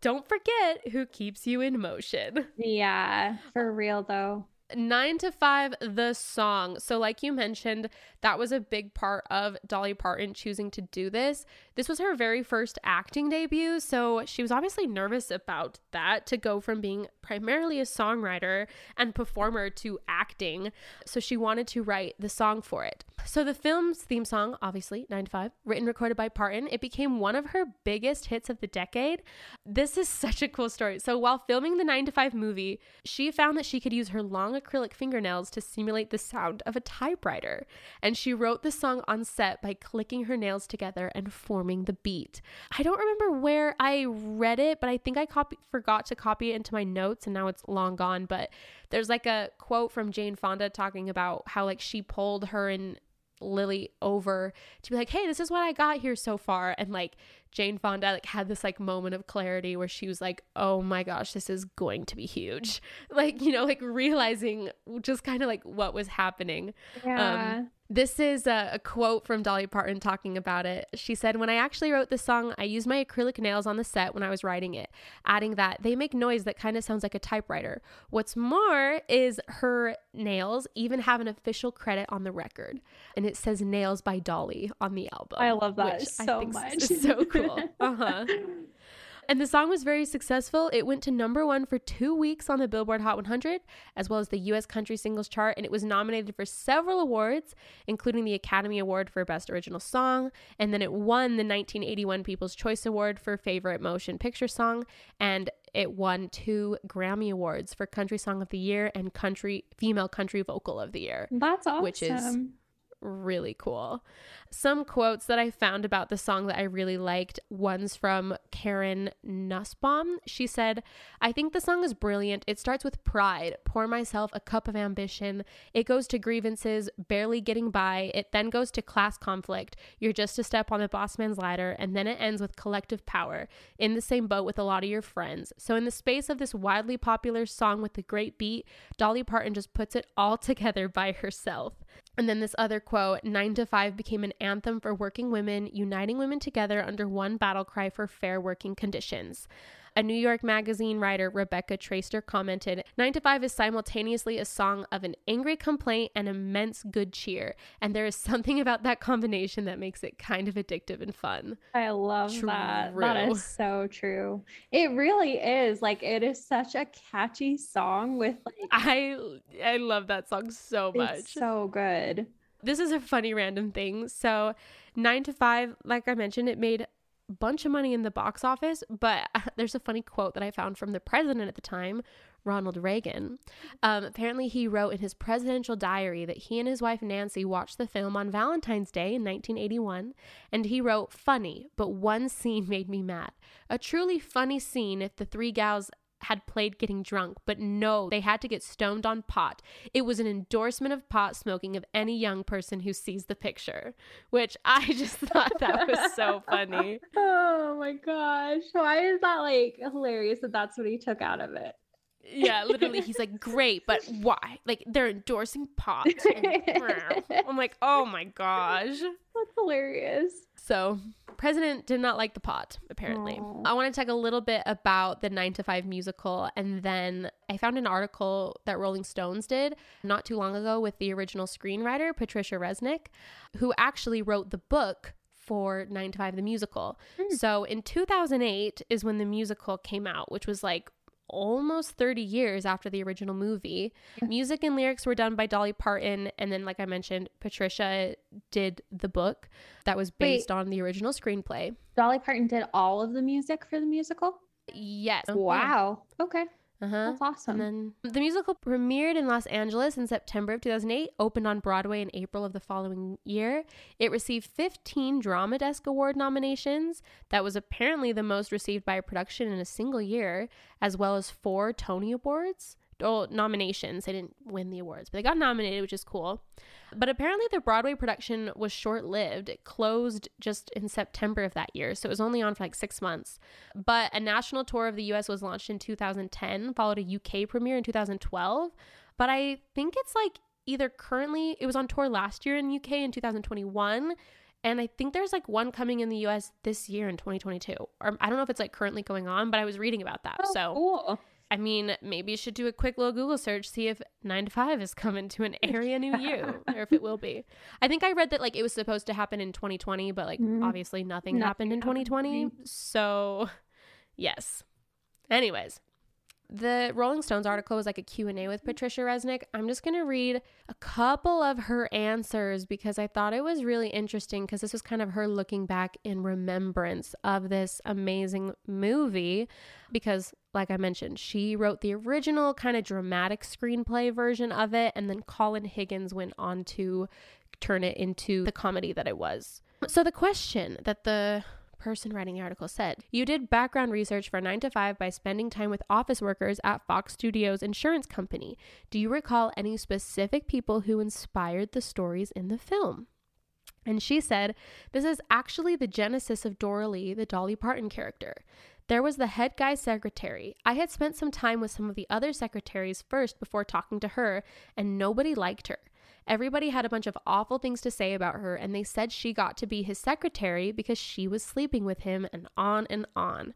Speaker 3: don't forget who keeps you in motion.
Speaker 4: yeah, for real though.
Speaker 3: Nine to Five, the song. So, like you mentioned, that was a big part of Dolly Parton choosing to do this. This was her very first acting debut. So, she was obviously nervous about that to go from being primarily a songwriter and performer to acting. So, she wanted to write the song for it. So, the film's theme song, obviously, Nine to Five, written, recorded by Parton, it became one of her biggest hits of the decade. This is such a cool story. So, while filming the Nine to Five movie, she found that she could use her long acrylic fingernails to simulate the sound of a typewriter. And she wrote the song on set by clicking her nails together and forming the beat. I don't remember where I read it, but I think I copy- forgot to copy it into my notes and now it's long gone. But there's like a quote from Jane Fonda talking about how like she pulled her and Lily over to be like, hey, this is what I got here so far. And like Jane Fonda like had this like moment of clarity where she was like, oh my gosh, this is going to be huge. Like, you know, like realizing just kind of like what was happening.
Speaker 4: Yeah.
Speaker 3: Um, this is a, a quote from Dolly Parton talking about it. She said, When I actually wrote this song, I used my acrylic nails on the set when I was writing it, adding that they make noise that kind of sounds like a typewriter. What's more is her nails even have an official credit on the record, and it says Nails by Dolly on the album.
Speaker 4: I love that
Speaker 3: I
Speaker 4: so
Speaker 3: think
Speaker 4: much.
Speaker 3: so cool. Uh huh. And the song was very successful. It went to number one for two weeks on the Billboard Hot 100, as well as the US Country Singles Chart, and it was nominated for several awards, including the Academy Award for Best Original Song. And then it won the 1981 People's Choice Award for Favorite Motion Picture Song, and it won two Grammy Awards for Country Song of the Year and Country Female Country Vocal of the Year.
Speaker 4: That's awesome.
Speaker 3: which is really cool. Some quotes that I found about the song that I really liked one's from Karen Nussbaum. She said, I think the song is brilliant. It starts with pride, pour myself a cup of ambition. It goes to grievances, barely getting by. It then goes to class conflict. You're just a step on the boss man's ladder. And then it ends with collective power, in the same boat with a lot of your friends. So, in the space of this widely popular song with a great beat, Dolly Parton just puts it all together by herself. And then this other quote Nine to Five became an anthem for working women, uniting women together under one battle cry for fair working conditions. A New York Magazine writer, Rebecca Traister, commented 9 to 5 is simultaneously a song of an angry complaint and immense good cheer. And there is something about that combination that makes it kind of addictive and fun.
Speaker 4: I love that. That
Speaker 3: True.
Speaker 4: is so true. It really is. Like, it is such a catchy song with, like,
Speaker 3: I I love that song so much.
Speaker 4: it's so good.
Speaker 3: this is a funny random thing. So, 9 to 5, like I mentioned, it made bunch of money in the box office, but there's a funny quote that I found from the president at the time, Ronald Reagan. Um, apparently, he wrote in his presidential diary that he and his wife Nancy watched the film on Valentine's Day in 1981, and he wrote, Funny, but one scene made me mad. A truly funny scene if the three gals had played getting drunk, but no, they had to get stoned on pot. It was an endorsement of pot smoking of any young person who sees the picture, which I just thought that was so funny.
Speaker 4: Oh my gosh. Why is that like hilarious that that's what he took out of it?
Speaker 3: Yeah, literally, he's like, great, but why? Like, they're endorsing pot. And- I'm like, oh my gosh.
Speaker 4: That's hilarious.
Speaker 3: So, President did not like the pot, apparently.
Speaker 4: Aw.
Speaker 3: I want to talk a little bit about the 9 to 5 musical, and then I found an article that Rolling Stones did not too long ago with the original screenwriter, Patricia Resnick, who actually wrote the book for 9 to 5 the musical. Hmm. So, in 2008 is when the musical came out, which was like almost 30 years after the original movie. Music and lyrics were done by Dolly Parton. And then, like I mentioned, Patricia did the book that was based on the original screenplay.
Speaker 4: Dolly Parton did all of the music for the musical.
Speaker 3: Yes.
Speaker 4: Wow. Okay.
Speaker 3: Uh huh.
Speaker 4: That's awesome.
Speaker 3: And then the musical premiered in Los Angeles in September of 2008, opened on Broadway in April of the following year. It received 15 Drama Desk Award nominations. That was apparently the most received by a production in a single year, as well as four Tony Awards. Oh, nominations. They didn't win the awards, but they got nominated, which is cool. But apparently, the Broadway production was short lived. It closed just in September of that year, so it was only on for like six months. But a national tour of the US was launched in 2010, followed a UK premiere in 2012. But I think it's like either currently, it was on tour last year in UK in 2021. And I think there's like one coming in the US this year in 2022. Or I don't know if it's like currently going on, but I was reading about that.
Speaker 4: Oh,
Speaker 3: so,
Speaker 4: cool.
Speaker 3: I mean, maybe you should do a quick little Google search, see if 9 to 5 is coming to an area near you, or if it will be. I think I read that like it was supposed to happen in 2020, but like
Speaker 4: Mhm.
Speaker 3: obviously nothing,
Speaker 4: Nothing
Speaker 3: happened in
Speaker 4: happened.
Speaker 3: 2020. So, yes. Anyways, the Rolling Stones article was like a Q&A with mm-hmm. Patricia Resnick. I'm just going to read a couple of her answers because I thought it was really interesting because this was kind of her looking back in remembrance of this amazing movie because like I mentioned, she wrote the original kind of dramatic screenplay version of it and then Colin Higgins went on to turn it into the comedy that it was. So the question that the person writing the article said, You did background research for 9 to 5 by spending time with office workers at Fox Studios Insurance Company. Do you recall any specific people who inspired the stories in the film? And she said, This is actually the genesis of Doralee, the Dolly Parton character. There was the head guy secretary. I had spent some time with some of the other secretaries first before talking to her, and nobody liked her. Everybody had a bunch of awful things to say about her, and they said she got to be his secretary because she was sleeping with him, and on and on.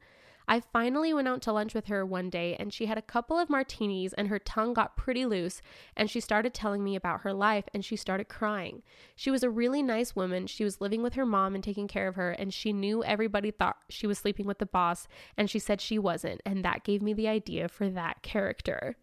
Speaker 3: I finally went out to lunch with her one day, and she had a couple of martinis, and her tongue got pretty loose, and she started telling me about her life, and she started crying. She was a really nice woman. She was living with her mom and taking care of her, and she knew everybody thought she was sleeping with the boss, and she said she wasn't, and that gave me the idea for that character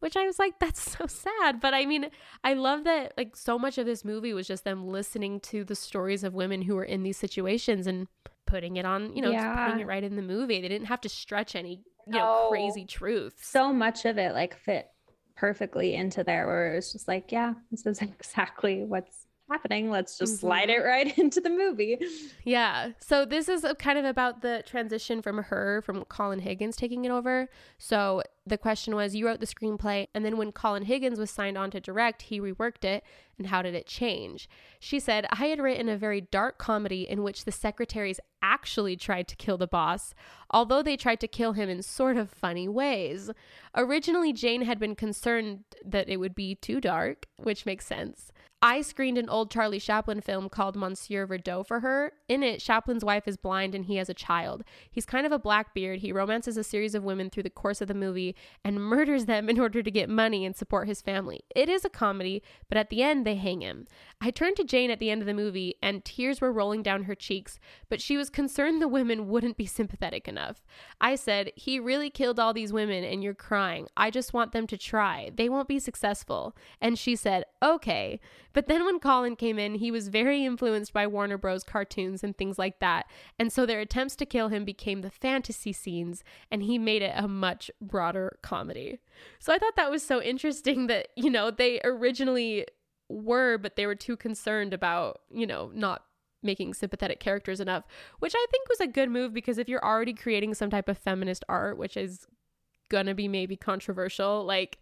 Speaker 3: which I was like, that's so sad. But I mean, I love that like so much of this movie was just them listening to the stories of women who were in these situations and putting it on, you know, just putting it right in the movie. They didn't have to stretch any, you know,
Speaker 4: No.
Speaker 3: crazy truths.
Speaker 4: So much of it like fit perfectly into there where it was just like, yeah, this is exactly what's happening. Let's just
Speaker 3: Mhm.
Speaker 4: slide it right into the movie.
Speaker 3: Yeah. So this is a kind of about the transition from her, from Colin Higgins taking it over. So the question was you wrote the screenplay, and then when Colin Higgins was signed on to direct, he reworked it. And how did it change? She said, I had written a very dark comedy in which the secretaries actually tried to kill the boss, although they tried to kill him in sort of funny ways. Originally, Jane had been concerned that it would be too dark, which makes sense. I screened an old Charlie Chaplin film called Monsieur Verdoux for her. In it, Chaplin's wife is blind and he has a child. He's kind of a blackbeard. He romances a series of women through the course of the movie and murders them in order to get money and support his family. It is a comedy, but at the end, they hang him. I turned to Jane at the end of the movie and tears were rolling down her cheeks, but she was concerned the women wouldn't be sympathetic enough. I said, He really killed all these women and you're crying. I just want them to try. They won't be successful. And she said, Okay. But then when Colin came in, he was very influenced by Warner Bros. cartoons and things like that. And so their attempts to kill him became the fantasy scenes, and he made it a much broader comedy. So I thought that was so interesting that, you know, they originally were, but they were too concerned about, you know, not making sympathetic characters enough, which I think was a good move because if you're already creating some type of feminist art, which is gonna be maybe controversial, like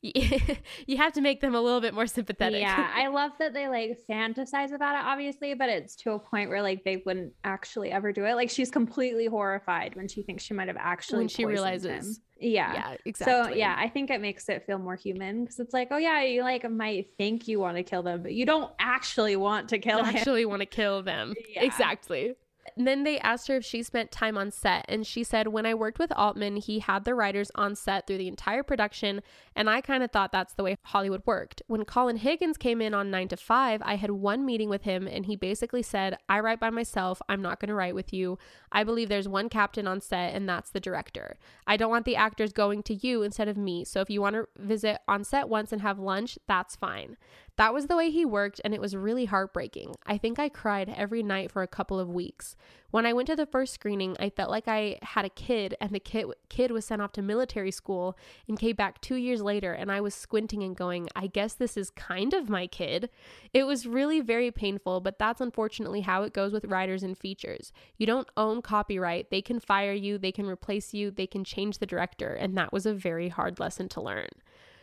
Speaker 3: you have to make them a little bit more sympathetic.
Speaker 4: Yeah, I love that they like fantasize about it, obviously, but it's to a point where like they wouldn't actually ever do it. Like she's completely horrified when she thinks she might have actually
Speaker 3: when she realizes.
Speaker 4: him. Yeah.
Speaker 3: Yeah, exactly.
Speaker 4: So yeah, I think it makes it feel more human because it's like, oh yeah, you like might think you want to kill them, but you don't actually want to kill him.
Speaker 3: actually want to kill them.
Speaker 4: Yeah.
Speaker 3: Exactly. Then they asked her if she spent time on set, and she said, When I worked with Altman, he had the writers on set through the entire production, and I kind of thought that's the way Hollywood worked. When Colin Higgins came in on 9 to 5, I had one meeting with him, and he basically said, I write by myself. I'm not going to write with you. I believe there's one captain on set, and that's the director. I don't want the actors going to you instead of me, so if you want to visit on set once and have lunch, that's fine. That was the way he worked, and it was really heartbreaking. I think I cried every night for a couple of weeks. When I went to the first screening, I felt like I had a kid, and the kid, kid was sent off to military school and came back two years later, and I was squinting and going, I guess this is kind of my kid. It was really very painful, but that's unfortunately how it goes with writers and features. You don't own copyright, they can fire you, they can replace you, they can change the director, and that was a very hard lesson to learn.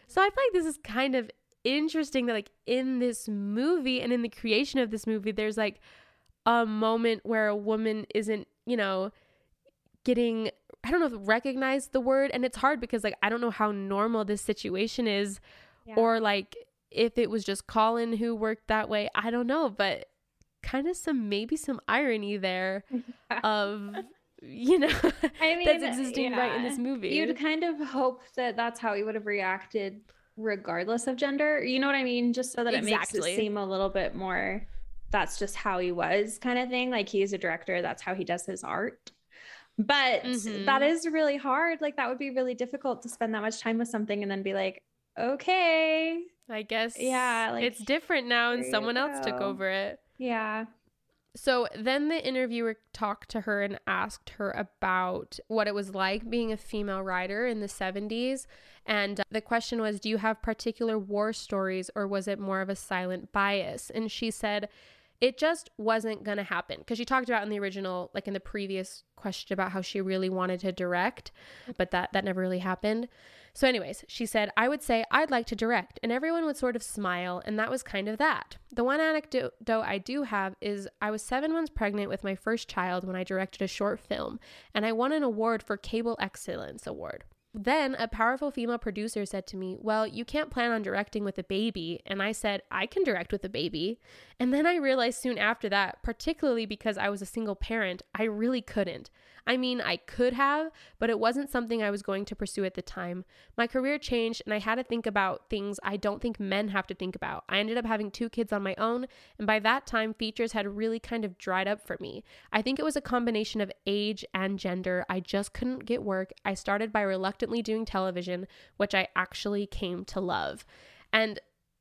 Speaker 3: So I feel like this is kind of interesting that like in this movie and in the creation of this movie there's like a moment where a woman isn't you know getting i don't know if recognize the word and it's hard because like i don't know how normal this situation is
Speaker 4: Yeah.
Speaker 3: or like if it was just colin who worked that way. I don't know but kind of some maybe some irony there of you know
Speaker 4: I mean,
Speaker 3: that's existing right in this movie.
Speaker 4: You'd kind of hope that that's how he would have reacted regardless of gender. You know what I mean? Just so that it makes it seem a little bit more that's just how he was kind of thing. Like he's a director, that's how he does his art. But
Speaker 3: Mhm.
Speaker 4: that is really hard. Like that would be really difficult to spend that much time with something and then be like, okay,
Speaker 3: i guess
Speaker 4: Yeah, like,
Speaker 3: it's different now and someone else took over it
Speaker 4: yeah.
Speaker 3: So then the interviewer talked to her and asked her about what it was like being a female writer in the 70s. And uh, the question was, Do you have particular war stories or was it more of a silent bias? And she said, it just wasn't going to happen because she talked about in the original like in the previous question about how she really wanted to direct but that that never really happened so anyways she said i would say i'd like to direct and everyone would sort of smile and that was kind of that the one anecdote i do have is i was seven months pregnant with my first child when i directed a short film and i won an award for cable excellence award then a powerful female producer said to me, Well, you can't plan on directing with a baby. And I said, I can direct with a baby. And then I realized soon after that, particularly because I was a single parent, I really couldn't. I mean, I could have, but it wasn't something I was going to pursue at the time. My career changed and I had to think about things I don't think men have to think about. I ended up having two kids on my own, and by that time, features had really kind of dried up for me. I think it was a combination of age and gender. I just couldn't get work. I started by reluctantly doing television, which I actually came to love. And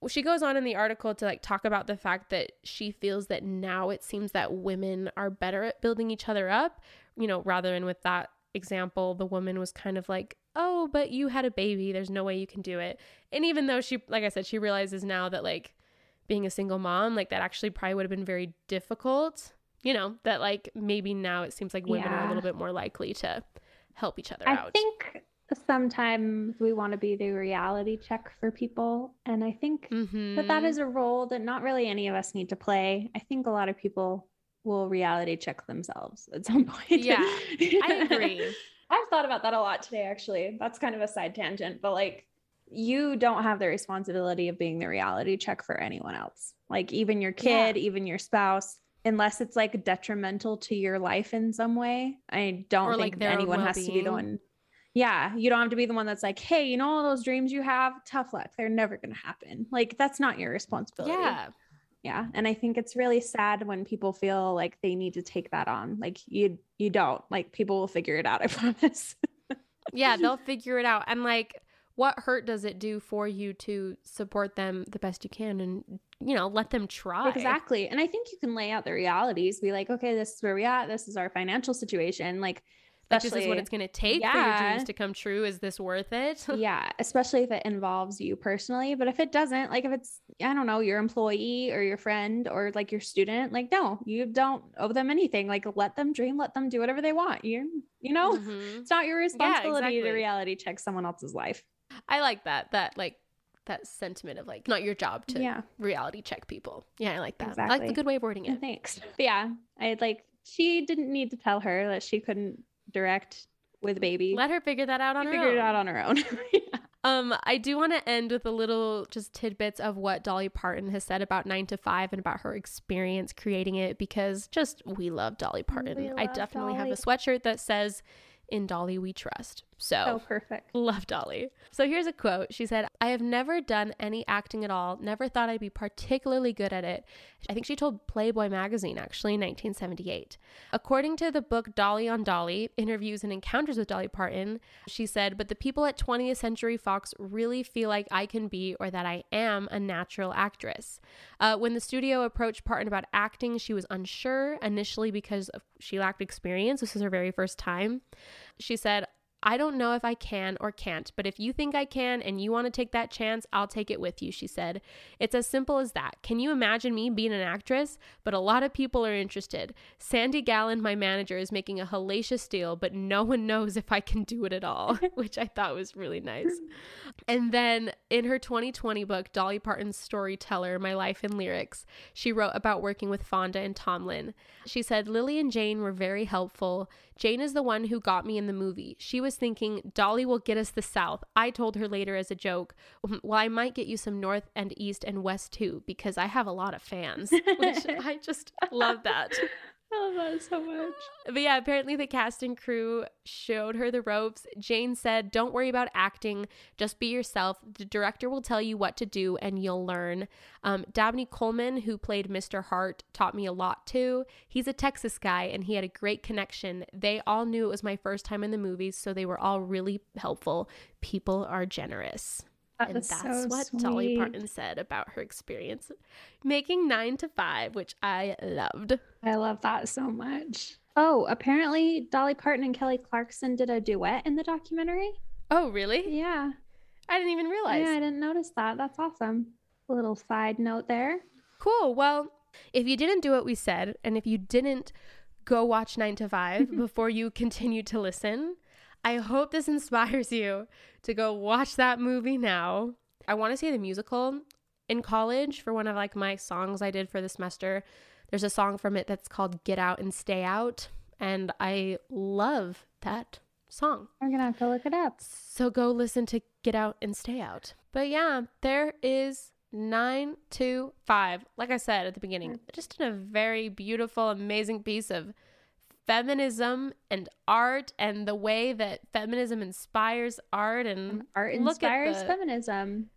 Speaker 3: she goes on in the article to like talk about the fact that she feels that now it seems that women are better at building each other up, you know, rather than with that example, the woman was kind of like, oh, but you had a baby. There's no way you can do it. And even though she, like I said, she realizes now that like being a single mom, like that actually probably would have been very difficult. You know, that like maybe now it seems like women are a little bit more likely to help each other
Speaker 4: I
Speaker 3: out.
Speaker 4: I think sometimes we want to be the reality check for people. And I think that that
Speaker 3: Mhm.
Speaker 4: is a role that not really any of us need to play. I think a lot of people will reality check themselves at some point.
Speaker 3: Yeah, I agree.
Speaker 4: I've thought about that a lot today, actually. That's kind of a side tangent, but like you don't have the responsibility of being the reality check for anyone else. Like even your
Speaker 3: Yeah.
Speaker 4: kid, even your spouse, unless it's like detrimental to your life in some way. I don't
Speaker 3: Or, like,
Speaker 4: think
Speaker 3: own
Speaker 4: anyone has to be the one. Yeah, you don't have to be the one that's like, hey, you know all those dreams you have? Tough luck. They're never going to happen. Like that's not your responsibility.
Speaker 3: Yeah.
Speaker 4: Yeah, and I think it's really sad when people feel like they need to take that on. Like you you don't. Like people will figure it out, I promise.
Speaker 3: yeah, they'll figure it out. And like, what hurt does it do for you to support them the best you can and, you know, let them try?
Speaker 4: Exactly. And I think you can lay out the realities, be like, okay, this is where we at. This is our financial situation. Like,
Speaker 3: Like, this is what it's going to take for your dreams to come true. Is this worth it?
Speaker 4: yeah, especially if it involves you personally. But if it doesn't, like if it's, I don't know, your employee or your friend or like your student, like, no, you don't owe them anything. Like, let them dream, let them do whatever they want. You, you know,
Speaker 3: Mhm.
Speaker 4: it's not your responsibility to
Speaker 3: exactly.
Speaker 4: reality check someone else's life.
Speaker 3: I like that. That, like, that sentiment of like, not your job to
Speaker 4: Yeah.
Speaker 3: reality check people. Yeah, I like that. Exactly. I like the good way of wording it.
Speaker 4: Thanks. But yeah, I like, she didn't need to tell her that she couldn't direct with baby.
Speaker 3: Let her figure that out on
Speaker 4: She
Speaker 3: her
Speaker 4: figured
Speaker 3: own.
Speaker 4: it out on her own.
Speaker 3: Um, I do want to end with a little just tidbits of what Dolly Parton has said about nine to five and about her experience creating it because just we love Dolly Parton.
Speaker 4: We
Speaker 3: I
Speaker 4: love
Speaker 3: definitely have a sweatshirt that says in Dolly we trust. So
Speaker 4: oh, perfect.
Speaker 3: Love Dolly. So here's a quote. She said, I have never done any acting at all, never thought I'd be particularly good at it. I think she told Playboy magazine actually in 1978. According to the book Dolly on Dolly Interviews and Encounters with Dolly Parton, she said, But the people at 20th Century Fox really feel like I can be or that I am a natural actress. Uh, when the studio approached Parton about acting, she was unsure initially because she lacked experience. This was her very first time. She said, I don't know if I can or can't, but if you think I can and you want to take that chance, I'll take it with you, she said. It's as simple as that. Can you imagine me being an actress? But a lot of people are interested. Sandy Gallin, my manager, is making a hellacious deal, but no one knows if I can do it at all, which I thought was really nice. And then in her 2020 book, Dolly Parton's Songteller My Life in Lyrics, she wrote about working with Fonda and Tomlin. She said, Lily and Jane were very helpful. Jane is the one who got me in the movie. She was thinking, Dolly will get us the South. I told her later as a joke, well, I might get you some North and East and West too, because I have a lot of fans, which I just love that.
Speaker 4: I love that so much.
Speaker 3: But yeah, apparently the cast and crew showed her the ropes. Jane said, Don't worry about acting, just be yourself. The director will tell you what to do and you'll learn. Um, Dabney Coleman, who played Mr. Hart, taught me a lot too. He's a Texas guy and he had a great connection. They all knew it was my first time in the movies, so they were all really helpful. People are generous.
Speaker 4: That
Speaker 3: and that's
Speaker 4: so
Speaker 3: what Dolly. Parton said about her experience making nine to five, which I loved.
Speaker 4: I love that so much. Oh, apparently Dolly Parton and Kelly Clarkson did a duet in the documentary.
Speaker 3: Oh, really?
Speaker 4: Yeah.
Speaker 3: I didn't even realize.
Speaker 4: Yeah, I didn't notice that. That's awesome. A little side note there.
Speaker 3: Cool. Well, if you didn't do what we said, and if you didn't go watch 9 to 5 before you continue to listen, I hope this inspires you to go watch that movie now. I want to see the musical in college for one of like my songs I did for the semester. There's a song from it that's called Get Out and Stay Out, and I love that song.
Speaker 4: I'm gonna have to look it up.
Speaker 3: So go listen to Get Out and Stay Out. But yeah, there is 9 to 5. Like I said at the beginning, mm. just in a very beautiful, amazing piece of feminism and art and the way that feminism inspires art and
Speaker 4: Art
Speaker 3: look at
Speaker 4: inspires
Speaker 3: the-
Speaker 4: feminism.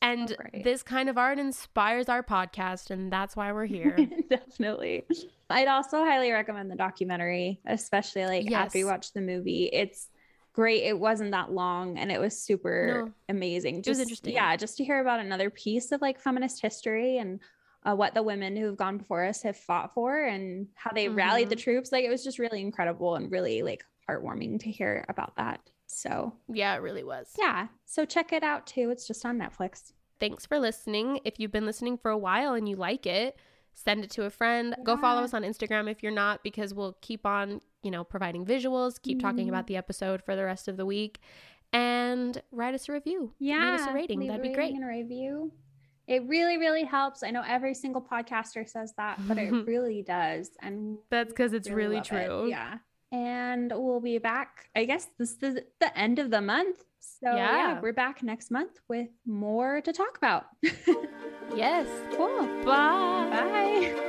Speaker 3: and this kind of art inspires our podcast and that's why we're here.
Speaker 4: Definitely. I'd also highly recommend the documentary, especially like after you watch the movie. It's great. It wasn't that long and it was super
Speaker 3: No.
Speaker 4: amazing.
Speaker 3: was interesting.
Speaker 4: Yeah, just to hear about another piece of like feminist history and uh, what the women who have gone before us have fought for and how they rallied the
Speaker 3: Mhm.
Speaker 4: troops. Like it was just really incredible and really like heartwarming to hear about that. So
Speaker 3: yeah, it really was.
Speaker 4: yeah, so check it out too. It's just on Netflix.
Speaker 3: thanks for listening. If you've been listening for a while and you like it, send it to a friend. Go follow us on Instagram if you're not, because we'll keep on, you know, providing visuals, keep talking
Speaker 4: Mm-hmm.
Speaker 3: about the episode for the rest of the week, and write us a review.
Speaker 4: Yeah.
Speaker 3: Leave us a rating.
Speaker 4: leave
Speaker 3: That'd
Speaker 4: a
Speaker 3: be great.
Speaker 4: And a review. It really, really helps. I know every single podcaster says that, but it really does. And
Speaker 3: That's because it's really,
Speaker 4: it.
Speaker 3: true.
Speaker 4: Yeah. And we'll be back. I guess this is the end of the month. So yeah,
Speaker 3: Yeah.
Speaker 4: we're back next month with more to talk about.
Speaker 3: Yes.
Speaker 4: cool.
Speaker 3: Bye.
Speaker 4: Bye.